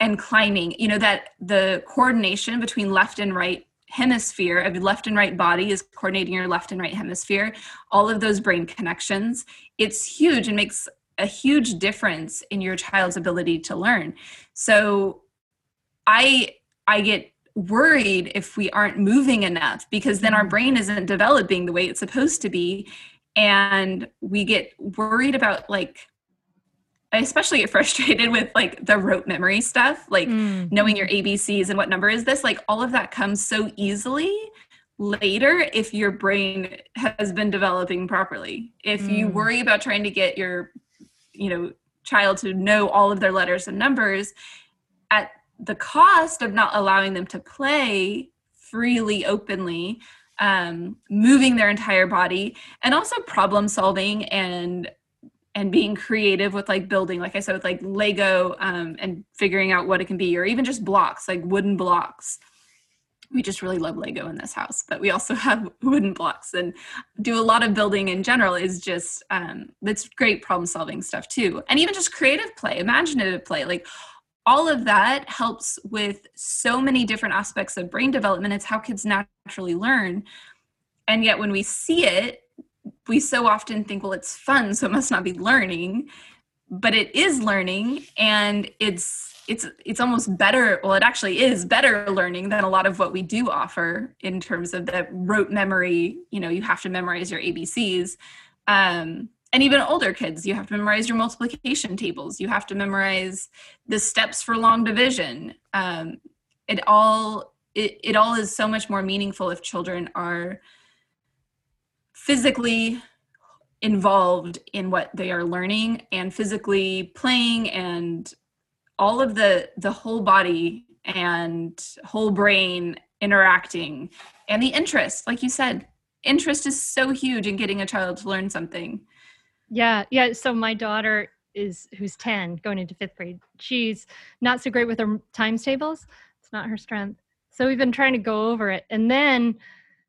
and climbing. You know that the coordination between left and right hemisphere of left and right body is coordinating your left and right hemisphere all of those brain connections it's huge and makes a huge difference in your child's ability to learn. So i i get worried if we aren't moving enough because then our mm-hmm. brain isn't developing the way it's supposed to be and we get worried about like I especially get (laughs) frustrated with like the rote memory stuff, like mm. knowing your ABCs and what number is this. Like all of that comes so easily later if your brain has been developing properly. If mm. you worry about trying to get your, you know, child to know all of their letters and numbers at the cost of not allowing them to play freely, openly, um, moving their entire body, and also problem solving and and being creative with like building, like I said, with like Lego um, and figuring out what it can be, or even just blocks, like wooden blocks. We just really love Lego in this house, but we also (laughs) have wooden blocks and do a lot of building in general. Is just um, that's great problem solving stuff too, and even just creative play, imaginative play, like all of that helps with so many different aspects of brain development. It's how kids naturally learn. And yet, when we see it, we so often think, well, it's fun, so it must not be learning. But it is learning, and it's it's it's almost better. Well, it actually is better learning than a lot of what we do offer in terms of the rote memory. You know, you have to memorize your ABCs. Um, and even older kids you have to memorize your multiplication tables. You have to memorize the steps for long division. Um, it all it, it all is so much more meaningful if children are physically involved in what they are learning and physically playing and all of the the whole body and whole brain interacting and the interest. Like you said interest is so huge in getting a child to learn something yeah, yeah. So my daughter is who's 10 going into fifth grade. She's not so great with her times tables. It's not her strength. So we've been trying to go over it. And then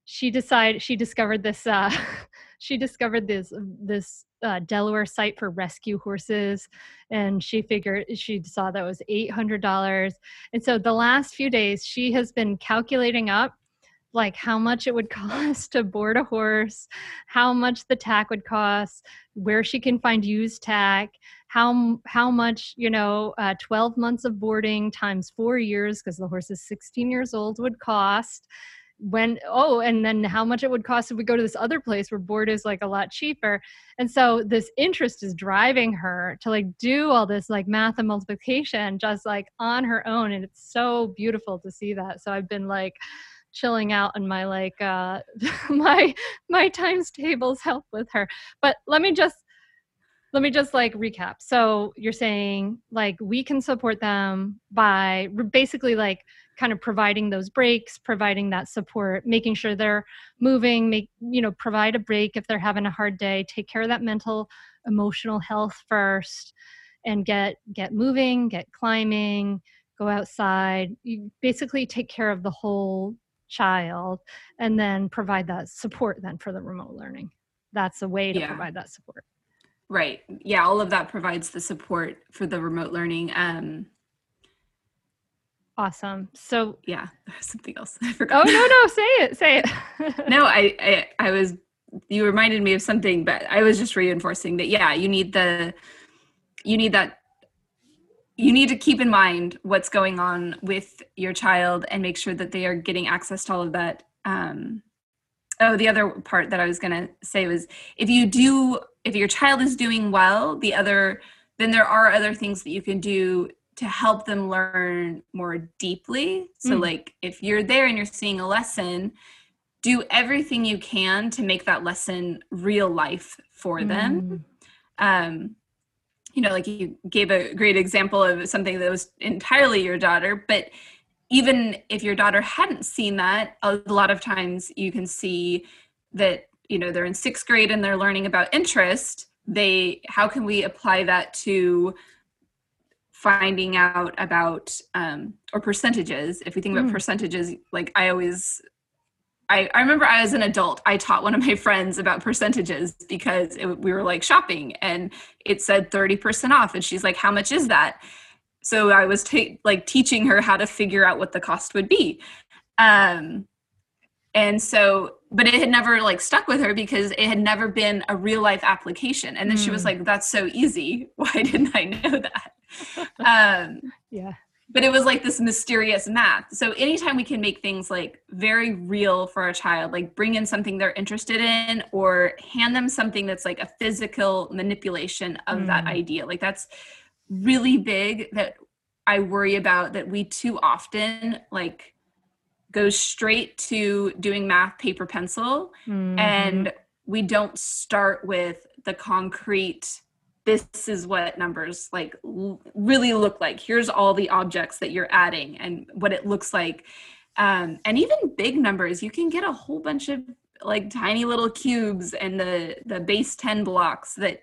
she decided she discovered this uh (laughs) she discovered this this uh, Delaware site for rescue horses, and she figured she saw that was eight hundred dollars. And so the last few days, she has been calculating up like how much it would (laughs) cost to board a horse, how much the tack would cost, where she can find used tack, how how much you know, uh, 12 months of boarding times four years because the horse is 16 years old would cost. When oh, and then how much it would cost if we go to this other place where board is like a lot cheaper. And so this interest is driving her to like do all this like math and multiplication just like on her own, and it's so beautiful to see that. So I've been like chilling out and my like uh (laughs) my my times tables help with her. But let me just let me just like recap. So you're saying like we can support them by basically like kind of providing those breaks providing that support making sure they're moving make you know provide a break if they're having a hard day take care of that mental emotional health first and get get moving get climbing go outside. You basically take care of the whole child and then provide that support then for the remote learning that's a way to Yeah. provide that support Right. Yeah, all of that provides the support for the remote learning. Um awesome so yeah, (laughs) there's something else. I forgot. oh no no say it say it (laughs) no, I, I I was you reminded me of something, but I was just reinforcing that yeah, you need the you need that you need to keep in mind what's going on with your child and make sure that they are getting access to all of that. Um, oh, the other part that I was going to say was if you do, if your child is doing well, the other, then there are other things that you can do to help them learn more deeply. So, Mm. like if you're there and you're seeing a lesson, do everything you can to make that lesson real life for them Mm. um you know like you gave a great example of something that was entirely your daughter but even if your daughter hadn't seen that a lot of times you can see that you know they're in sixth grade and they're learning about interest they how can we apply that to finding out about um, or percentages if we think about Mm. percentages like i always I, I remember I was an adult. I taught one of my friends about percentages because it, we were like shopping and it said 30% off. And she's like, How much is that? So I was ta- like teaching her how to figure out what the cost would be. Um, and so, but it had never like stuck with her because it had never been a real life application. And then she was Mm. like, That's so easy. (laughs) Why didn't I know that? (laughs) um, yeah but it was like this mysterious math. So anytime we can make things like very real for a child, like bring in something they're interested in or hand them something that's like a physical manipulation of that Mm. idea. Like that's really big that I worry about that we too often like go straight to doing math paper pencil Mhm. and we don't start with the concrete this is what numbers like l- really look like. Here's all the objects that you're adding and what it looks like. Um, and even big numbers you can get a whole bunch of like tiny little cubes and the the base 10 blocks that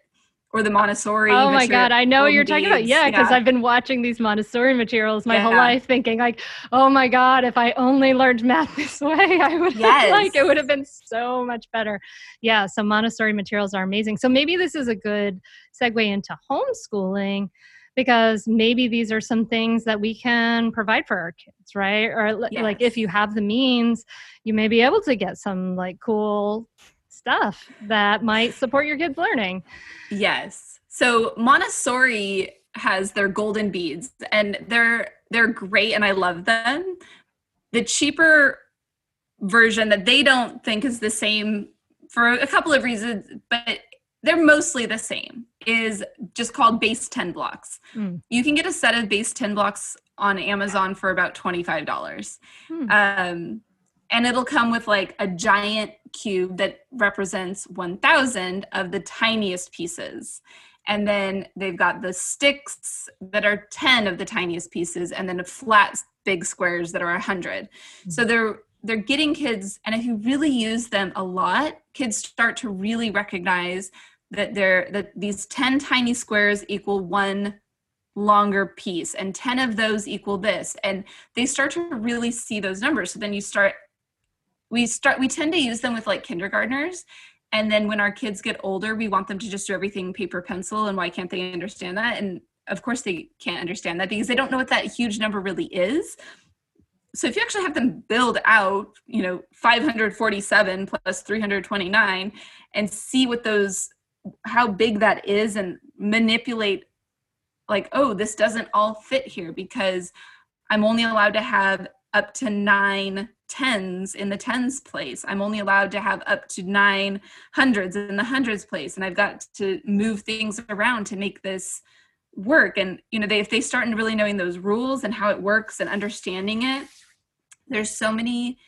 or the montessori Oh my god, I know what you're talking about. Yeah, because yeah. I've been watching these Montessori materials my whole life thinking like, oh my god, if I only learned math (laughs) this way, I would Yes. like it would have been so much better. Yeah, so Montessori materials are amazing. So maybe this is a good segue into homeschooling because maybe these are some things that we can provide for our kids, right? Or li- like if you have the means, you may be able to get some like cool stuff that might support your kids learning. Yes. So Montessori has their golden beads and they're they're great and I love them. The cheaper version that they don't think is the same for a couple of reasons, but they're mostly the same is just called base 10 blocks. Mm. You can get a set of base 10 blocks on Amazon for about $25. Hmm. Um, and it'll come with like a giant cube that represents 1000 of the tiniest pieces. And then they've got the sticks that are 10 of the tiniest pieces and then the flat big squares that are 100 hmm. so they're they're getting kids and if you really use them a lot kids start to really recognize that they're that these 10 tiny squares equal one longer piece and 10 of those equal this. And they start to really see those numbers. So then you start we start we tend to use them with like kindergartners and then when our kids get older we want them to just do everything paper pencil and why can't they understand that? And of course they can't understand that because they don't know what that huge number really is. So if you actually have them build out you know 547 plus 329 and see what those how big that is and manipulate like oh this doesn't all fit here because i'm only allowed to have up to nine tens in the tens place. I'm only allowed to have up to nine hundreds in the hundreds place and i've got to move things around to make this work. And you know they if they start really knowing those rules and how it works and understanding it there's so many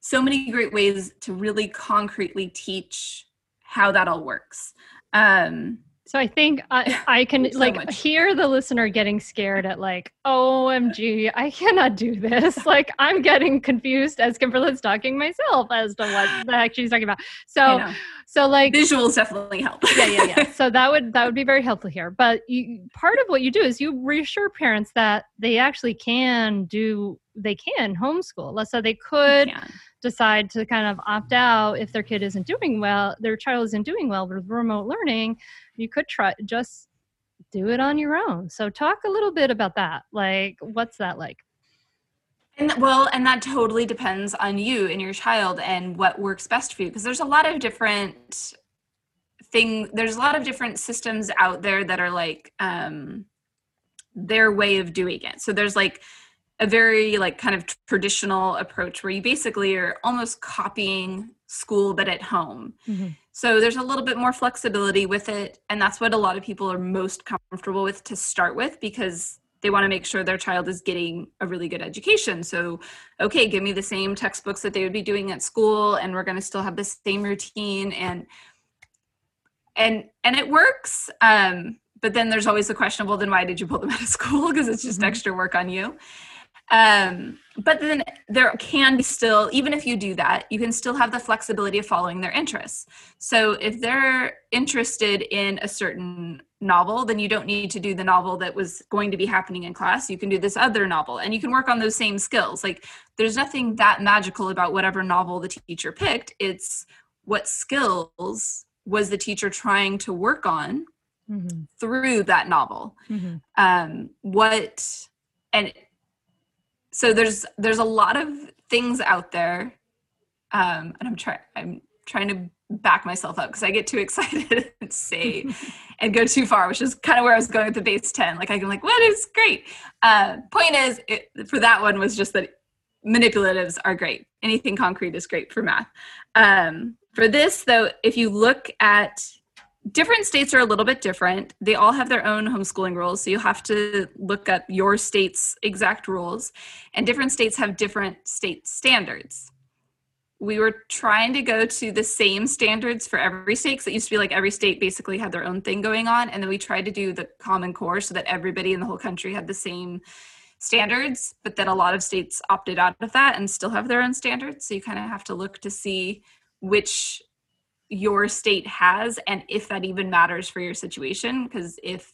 so many great ways to really concretely teach how that all works. Um So I think I, I can So like much. hear the listener getting scared at like, OMG, I cannot do this. (laughs) like I'm getting confused as Kimberly's talking myself as to what the heck she's talking about. So so like visuals definitely help. yeah, yeah, yeah. (laughs) So that would that would be very helpful here. But you, part of what you do is you reassure parents that they actually can do they can homeschool. Let's say they could Yeah. decide to kind of opt out if their kid isn't doing well, their child isn't doing well with remote learning. You could try just do it on your own. So talk a little bit about that. Like, what's that like? And well, and that totally depends on you and your child and what works best for you because there's a lot of different thing there's a lot of different systems out there that are like um their way of doing it. So there's like a very like kind of traditional approach where you basically are almost copying school but at home. So there's a little bit more flexibility with it. And that's what a lot of people are most comfortable with to start with because they want to make sure their child is getting a really good education. So, okay, give me the same textbooks that they would be doing at school, and we're going to still have the same routine and and and it works. Um, but then there's always the question, well, then why did you pull them out of (laughs) school? Because it's just Mhm. extra work on you. Um, but then there can be still, even if you do that, you can still have the flexibility of following their interests. So if they're interested in a certain novel, then you don't need to do the novel that was going to be happening in class. You can do this other novel and you can work on those same skills. Like there's nothing that magical about whatever novel the teacher picked. It's what skills was the teacher trying to work on Mm-hmm. through that novel Mm-hmm. um what and so there's there's a lot of things out there um and i'm trying i'm trying to back myself up because i get too (laughs) excited and say (laughs) and go too far which is kind of where i was going with the base 10 like i'm like what is great? Uh point is it, for that one was just that manipulatives are great. Anything concrete is great for math. Um for this though if you look at different states are a little bit different. They all have their own homeschooling rules. So you have to look up your state's exact rules. And different states have different state standards. We were trying to go to the same standards for every state because it used to be like every state basically had their own thing going on. And then we tried to do the common core so that everybody in the whole country had the same standards. But then a lot of states opted out of that and still have their own standards. So you kind of have to look to see which your state has and if that even matters for your situation because if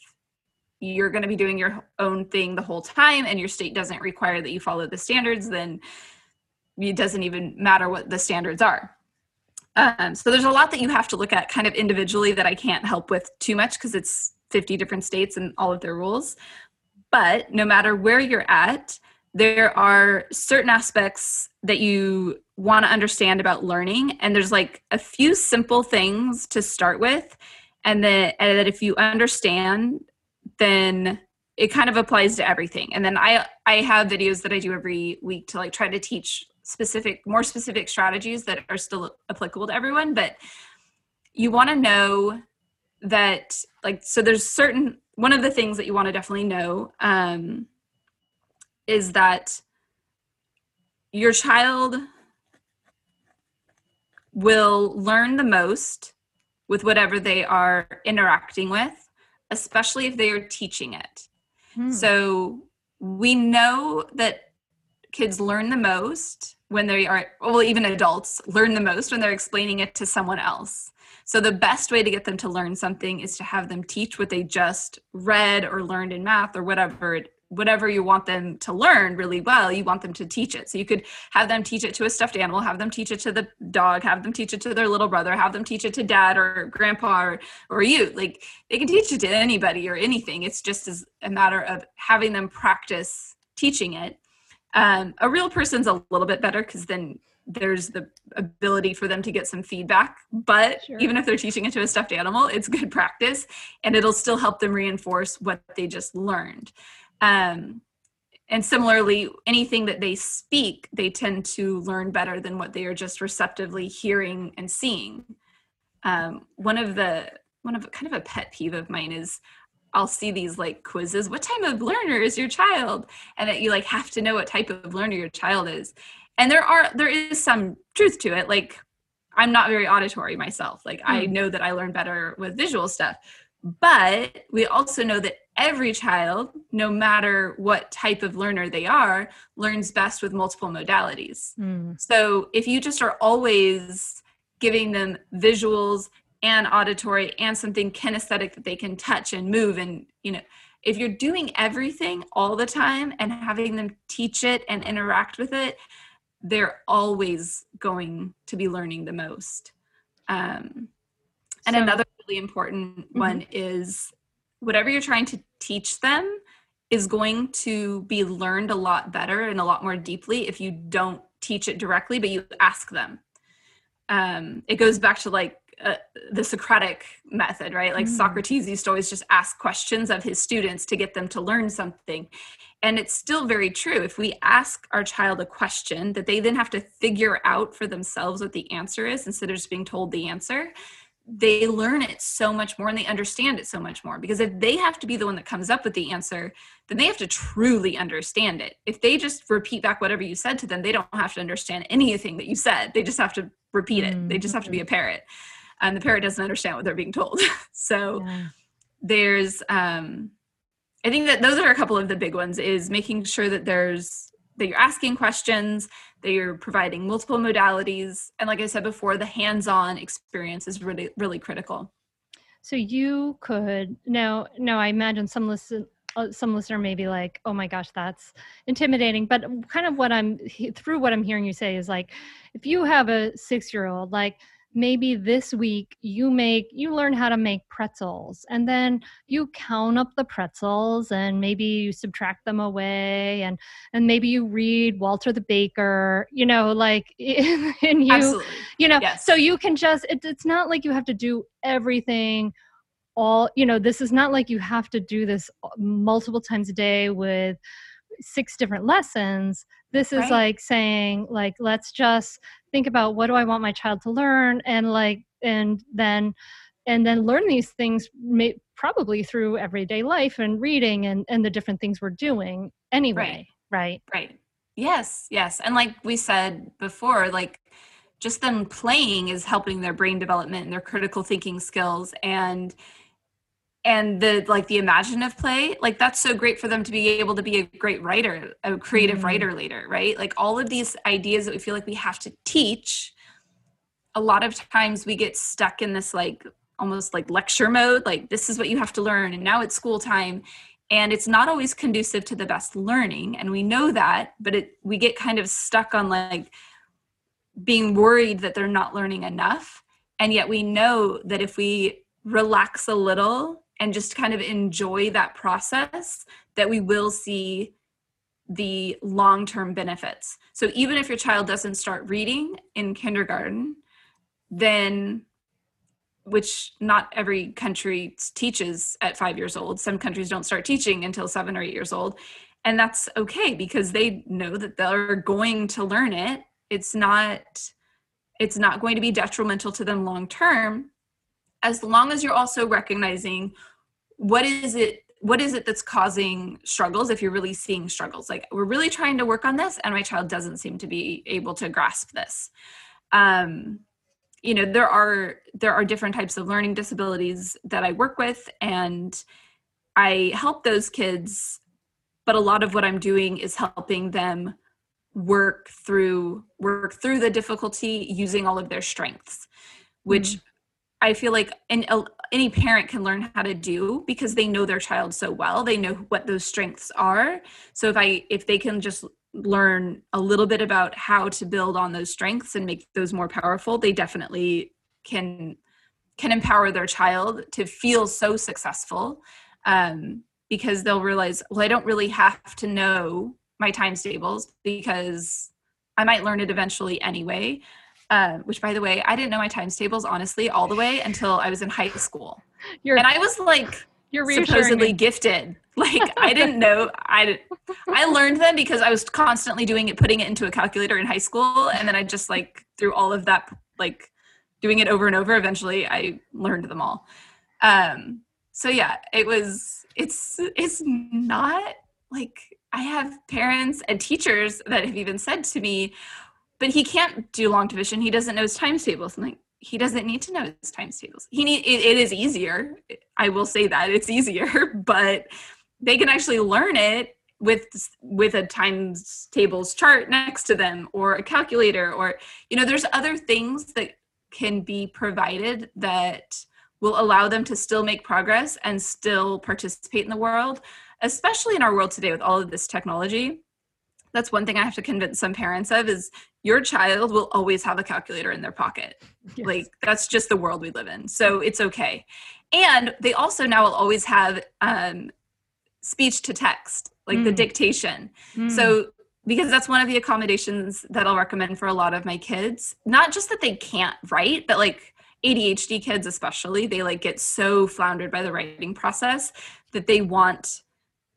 you're going to be doing your own thing the whole time and your state doesn't require that you follow the standards then it doesn't even matter what the standards are. Um, so there's a lot that you have to look at kind of individually that i can't help with too much because it's 50 different states and all of their rules. But no matter where you're at there are certain aspects that you want to understand about learning and there's like a few simple things to start with and that, and that if you understand then it kind of applies to everything. And then i i have videos that i do every week to like try to teach specific more specific strategies that are still applicable to everyone but you want to know that like so there's certain one of the things that you want to definitely know um, is that your child will learn the most with whatever they are interacting with, especially if they are teaching it. Hmm. So we know that kids learn the most when they are, well, even adults learn the most when they're explaining it to someone else. So the best way to get them to learn something is to have them teach what they just read or learned in math or whatever it whatever you want them to learn really well, you want them to teach it. So you could have them teach it to a stuffed animal, have them teach it to the dog, have them teach it to their little brother, have them teach it to dad or grandpa or, or you. Like they can teach it to anybody or anything. It's just as a matter of having them practice teaching it. Um, a real person's a little bit better because then there's the ability for them to get some feedback. But Sure. even if they're teaching it to a stuffed animal, it's good practice and it'll still help them reinforce what they just learned. Um, and similarly, anything that they speak, they tend to learn better than what they are just receptively hearing and seeing. Um, one of the one of kind of a pet peeve of mine is I'll see these like quizzes. What type of learner is your child? And that you like have to know what type of learner your child is. And there are there is some truth to it. Like I'm not very auditory myself. Like I Hmm. know that I learn better with visual stuff. but we also know that every child, no matter what type of learner they are, learns best with multiple modalities. Mm. So if you just are always giving them visuals and auditory and something kinesthetic that they can touch and move and you know if you're doing everything all the time and having them teach it and interact with it they're always going to be learning the most um, and So- another really important Mm-hmm. one is whatever you're trying to teach them is going to be learned a lot better and a lot more deeply if you don't teach it directly but you ask them um, it goes back to like uh, the Socratic method, right? Like Mm. Socrates used to always just ask questions of his students to get them to learn something. And it's still very true. If we ask our child a question that they then have to figure out for themselves what the answer is instead of just being told the answer, they learn it so much more and they understand it so much more. Because if they have to be the one that comes up with the answer, then they have to truly understand it. If they just repeat back whatever you said to them, they don't have to understand anything that you said. They just have to repeat it. They just have to be a parrot. And the parrot doesn't understand what they're being told. (laughs) so Yeah. there's um I think that those are a couple of the big ones is making sure that there's that you're asking questions, that you're providing multiple modalities, and like I said before, the hands-on experience is really really critical. So you could now. Now I imagine some listen, uh, some listener may be like, "Oh my gosh, that's intimidating." But kind of what I'm through what I'm hearing you say is like, if you have a six year old, like maybe this week you make you learn how to make pretzels and then you count up the pretzels and maybe you subtract them away and and maybe you read walter the baker you know like (laughs) and you Absolutely. you know Yes. so you can just it, it's not like you have to do everything all you know this is not like you have to do this uh, multiple times a day with six different lessons this is Right. like saying like let's just think about what do i want my child to learn and like and then and then learn these things may, probably through everyday life and reading and and the different things we're doing anyway right, Right. Yes, yes. And like we said before, like just them playing is helping their brain development and their critical thinking skills and and the like the imaginative play like that's so great for them to be able to be a great writer a creative Mm. writer later right like all of these ideas that we feel like we have to teach a lot of times we get stuck in this like almost like lecture mode like this is what you have to learn and now it's school time and it's not always conducive to the best learning and we know that but it we get kind of stuck on like being worried that they're not learning enough and yet we know that if we relax a little and just kind of enjoy that process that we will see the long-term benefits so even if your child doesn't start reading in kindergarten then which not every country teaches at five years old. Some countries don't start teaching until seven or eight years old. And that's okay because they know that they're going to learn it. It's not it's not going to be detrimental to them long term as long as you're also recognizing what is it what is it that's causing struggles if you're really seeing struggles. Like we're really trying to work on this and my child doesn't seem to be able to grasp this. Um, you know there are there are different types of learning disabilities that i work with and i help those kids but a lot of what i'm doing is helping them work through work through the difficulty using all of their strengths which i feel like any parent can learn how to do because they know their child so well. They know what those strengths are. So if i if they can just learn a little bit about how to build on those strengths and make those more powerful they definitely can can empower their child to feel so successful um, because they'll realize well i don't really have to know my times tables because i might learn it eventually anyway uh, which by the way i didn't know my times tables honestly all the way until i was in high school you're and i was like you're supposedly me. gifted (laughs) like i didn't know i i learned them because i was constantly doing it putting it into a calculator in high school and then i just like through all of that like doing it over and over eventually i learned them all um so yeah it was it's it's not like i have parents and teachers that have even said to me but he can't do long division he doesn't know his times tables like he doesn't need to know his times tables. He need it, it is easier. I will say that it's easier, (laughs) but they can actually learn it with with a times tables chart next to them or a calculator or you know there's other things that can be provided that will allow them to still make progress and still participate in the world especially in our world today with all of this technology that's one thing i have to convince some parents of is your child will always have a calculator in their pocket yes. like that's just the world we live in so it's okay and they also now will always have um, speech to text, like mm. the dictation. Mm. So because that's one of the accommodations that I'll recommend for a lot of my kids. Not just that they can't write, but like ADHD kids especially, they like get so floundered by the writing process that they want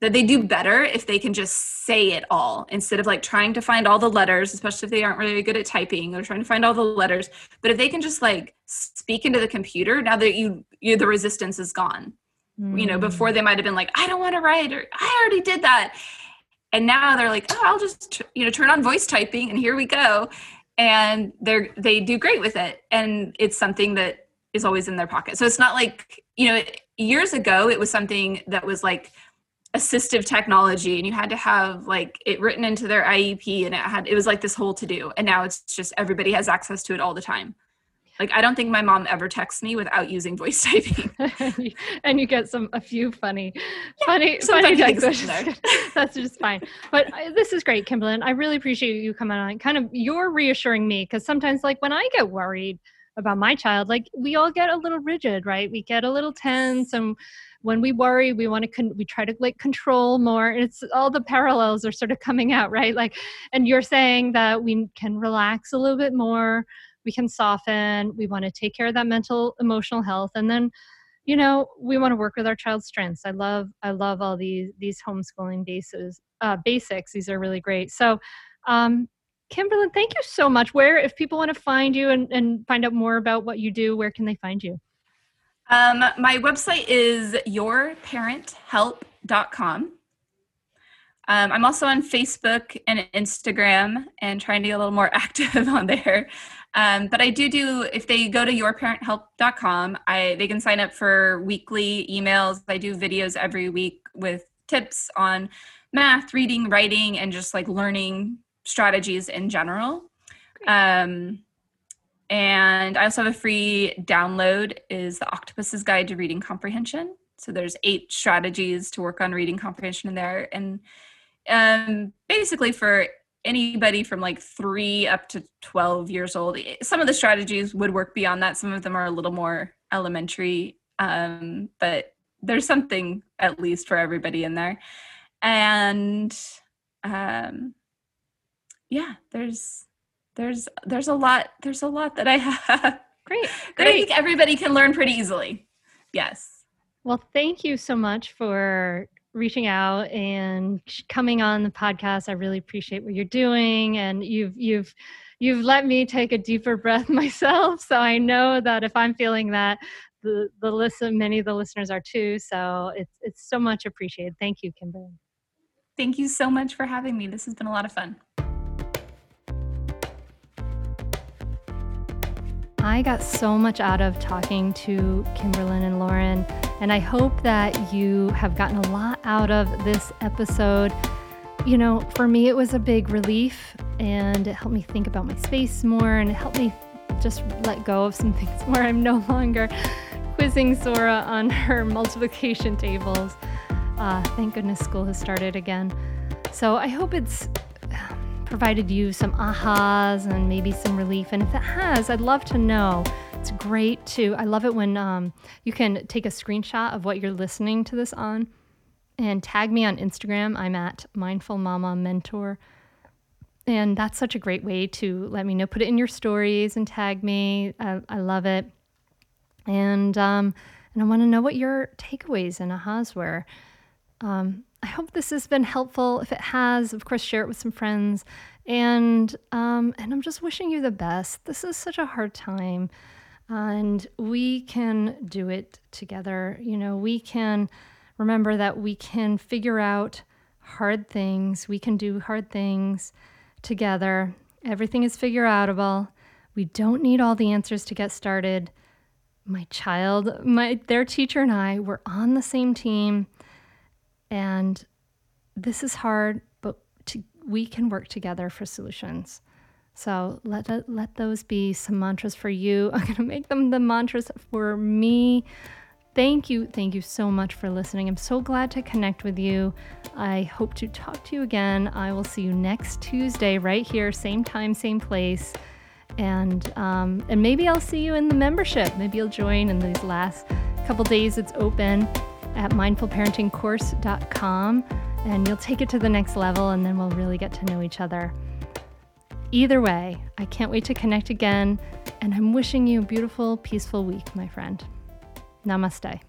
that they do better if they can just say it all instead of like trying to find all the letters, especially if they aren't really good at typing or trying to find all the letters. But if they can just like speak into the computer, now that you, you the resistance is gone. Mm. You know, before they might have been like, I don't want to write, or I already did that. And now they're like, oh, I'll just, you know, turn on voice typing and here we go. And they're, they do great with it. And it's something that is always in their pocket. So it's not like, you know, years ago, it was something that was like, assistive technology and you had to have like it written into their IEP and it had it was like this whole to do and now it's just everybody has access to it all the time. Like I don't think my mom ever texts me without using voice (laughs) typing. (laughs) and you get some a few funny, yeah, funny, funny text (laughs) That's just fine. But uh, this is great, Kimberlyn. I really appreciate you coming on. Kind of you're reassuring me because sometimes, like when I get worried about my child, like we all get a little rigid, right? We get a little tense and when we worry we want to con- we try to like control more it's all the parallels are sort of coming out right? Like and you're saying that we can relax a little bit more we can soften we want to take care of that mental emotional health and then you know we want to work with our child's strengths. I love i love all these these homeschooling bases uh, basics these are really great. So um kimberlyn thank you so much. Where if people want to find you and, and find out more about what you do where can they find you um, my website is yourparenthelp.com um, I'm also on Facebook and Instagram and trying to get a little more (laughs) active on there. Um, but I do do if they go to yourparenthelp.com, I they can sign up for weekly emails. I do videos every week with tips on math, reading, writing, and just like learning strategies in general. Um, and I also have a free download is the Octopus's Guide to Reading Comprehension. So there's eight strategies to work on reading comprehension in there, and um, basically for anybody from like three up to 12 years old. Some of the strategies would work beyond that. Some of them are a little more elementary, um, but there's something at least for everybody in there. And um, yeah, there's there's there's a lot there's a lot that I (laughs) have. Great. that I think everybody can learn pretty easily. Yes. Well, thank you so much for reaching out and coming on the podcast. I really appreciate what you're doing, and you've you've you've let me take a deeper breath (laughs) myself. So I know that if I'm feeling that, the the listen many of the listeners are too. So it's it's so much appreciated. Thank you, Kimberly. Thank you so much for having me. This has been a lot of fun. I got so much out of talking to Kimberlyn and Lauren, and I hope that you have gotten a lot out of this episode. You know, for me, it was a big relief, and it helped me think about my space more, and it helped me just let go of some (laughs) things where I'm no longer quizzing Sora on her (laughs) multiplication tables. Uh, thank goodness school has started again. So I hope it's provided you some ahas and maybe some relief. And if it has, I'd love to know. It's great to, I love it when um, you can take a screenshot of what you're listening to this on and tag me on Instagram. I'm at Mindful Mama Mentor. And that's such a great way to let me know. Put it in your stories and tag me. I, I love it. And um, and I want to know what your takeaways and ahas were. Um, I hope this has been helpful. If it has, of course, share it with some friends. And um, and I'm just wishing you the best. This is such a hard time, and we can do it together. You know, we can remember that we can figure out hard things. We can do hard things together. Everything is figure outable, We don't need all the answers to get started. My child, my their teacher and I were on the same team and this is hard, but to, we can work together for solutions. So let let those be some mantras for you. (laughs) I'm going to make them the mantras for me. Thank you. Thank you so much for listening. I'm so glad to connect with you. I hope to talk to you again. I will see you next Tuesday right here, same time, same place. And um, and maybe I'll see you in the membership. Maybe you'll join in these last couple days. It's open at mindfulparentingcourse.com and you'll take it to the next level and then we'll really get to know each other. Either way, I can't wait to connect again, and I'm wishing you a beautiful, peaceful week, my friend. Namaste.